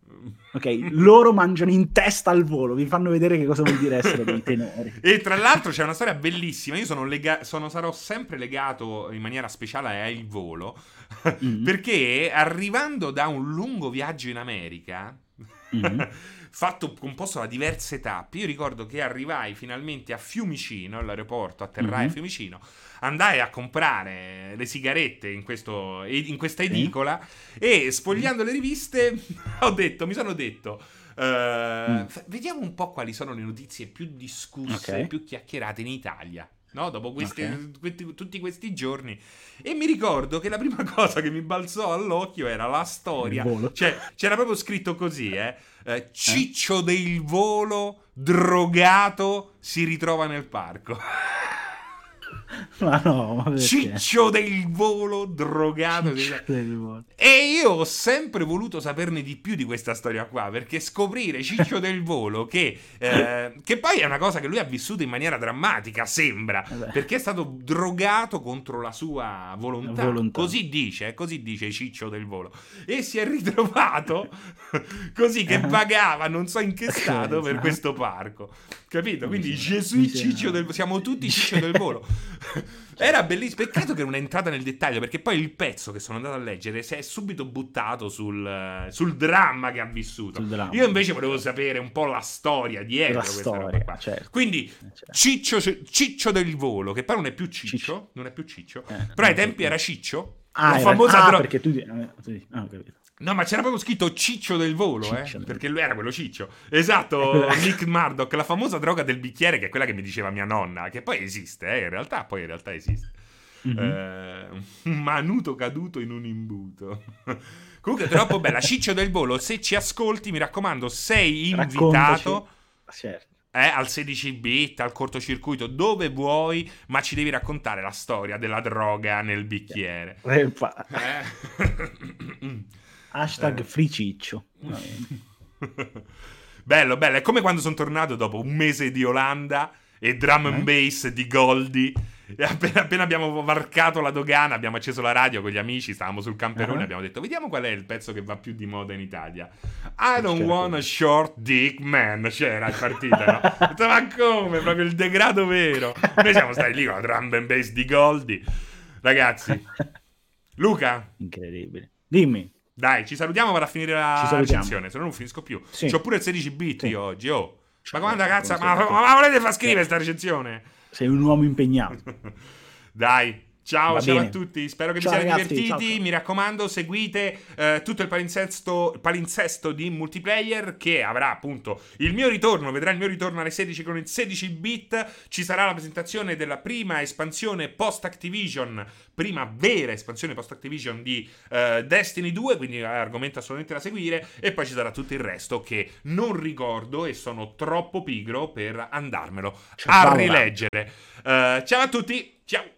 Ok, loro mangiano in testa al volo, vi fanno vedere che cosa vuol dire essere dei tenori. E tra l'altro c'è una storia bellissima. Io sono lega- sono- sarò sempre legato in maniera speciale al volo. Mm. Perché arrivando da un lungo viaggio in America, Mm. fatto composto da diverse tappe, io ricordo che arrivai finalmente a Fiumicino, all'aeroporto, atterrai a Mhm. Fiumicino, andai a comprare le sigarette in, questo, in questa edicola e sfogliando le riviste ho detto, mi sono detto... eh, Mm. Vediamo un po' quali sono le notizie più discusse, Ok. più chiacchierate in Italia no? Dopo questi, okay. questi, tutti questi giorni. E mi ricordo che la prima cosa che mi balzò all'occhio era la storia. Cioè, c'era proprio scritto così, eh. eh Ciccio eh? del volo drogato si ritrova nel parco. Ma no, ma Ciccio del volo drogato. Del volo. E io ho sempre voluto saperne di più di questa storia qua, perché scoprire Ciccio del volo, che, eh, che, poi è una cosa che lui ha vissuto in maniera drammatica, sembra, Vabbè. perché è stato drogato contro la sua volontà. volontà. Così dice, così dice Ciccio del volo. E si è ritrovato così che pagava, non so in che stato, per questo parco. Capito? Quindi Gesù Ciccio del volo, siamo tutti Ciccio del volo. Era bellissimo. Peccato che non è entrata nel dettaglio, perché poi il pezzo che sono andato a leggere si è subito buttato sul, sul dramma che ha vissuto. Io invece volevo sapere un po' la storia dietro la storia. Certo. Quindi, eh, certo. Ciccio, Ciccio, del volo, che poi non è più Ciccio, Ciccio. non è più Ciccio, eh, però ai tempi era Ciccio. Ah, la famosa ah, dro- perché tu... Ah, ho capito. No, ma c'era proprio scritto Ciccio del volo, eh, Ciccio eh, perché lui era quello Ciccio. Esatto, Nick Murdoch, la famosa droga del bicchiere, che è quella che mi diceva mia nonna, che poi esiste, eh, in realtà, poi in realtà esiste. Mm-hmm. Eh, un manuto caduto in un imbuto. Comunque, troppo bella. Ciccio del volo, se ci ascolti, mi raccomando, sei invitato. Certo. Eh, al 16 bit, al cortocircuito, dove vuoi, ma ci devi raccontare la storia della droga nel bicchiere. Eh. Hashtag eh. friciccio. bello, bello. È come quando sono tornato dopo un mese di Olanda e drum and eh? bass di Goldie. E appena, appena, abbiamo varcato la dogana, abbiamo acceso la radio con gli amici, stavamo sul camperone, uh-huh. abbiamo detto vediamo qual è il pezzo che va più di moda in Italia. I don't want a short dick man, c'era il partito, no? ma come? Proprio il degrado vero. Noi siamo stati lì con la drum and bass di Goldie. Ragazzi, Luca? Incredibile. Dimmi. Dai, ci salutiamo per finire la recensione, se no non finisco più. Sì. C'ho pure il 16 bit sì. io oggi, oh. Ma quando cazzo, ma, ma, ma volete far scrivere sta recensione? Sei un uomo impegnato. Dai, Ciao, ciao a tutti, spero che ciao, vi siate ragazzi, divertiti. Ciao. Mi raccomando, seguite eh, tutto il palinsesto, palinsesto, di multiplayer che avrà appunto il mio ritorno. Vedrà il mio ritorno alle 16 con il 16 bit. Ci sarà la presentazione della prima espansione post Activision, prima vera espansione post Activision di eh, Destiny 2. Quindi argomento assolutamente da seguire. E poi ci sarà tutto il resto che non ricordo e sono troppo pigro per andarmelo a rileggere. Uh, ciao a tutti, ciao.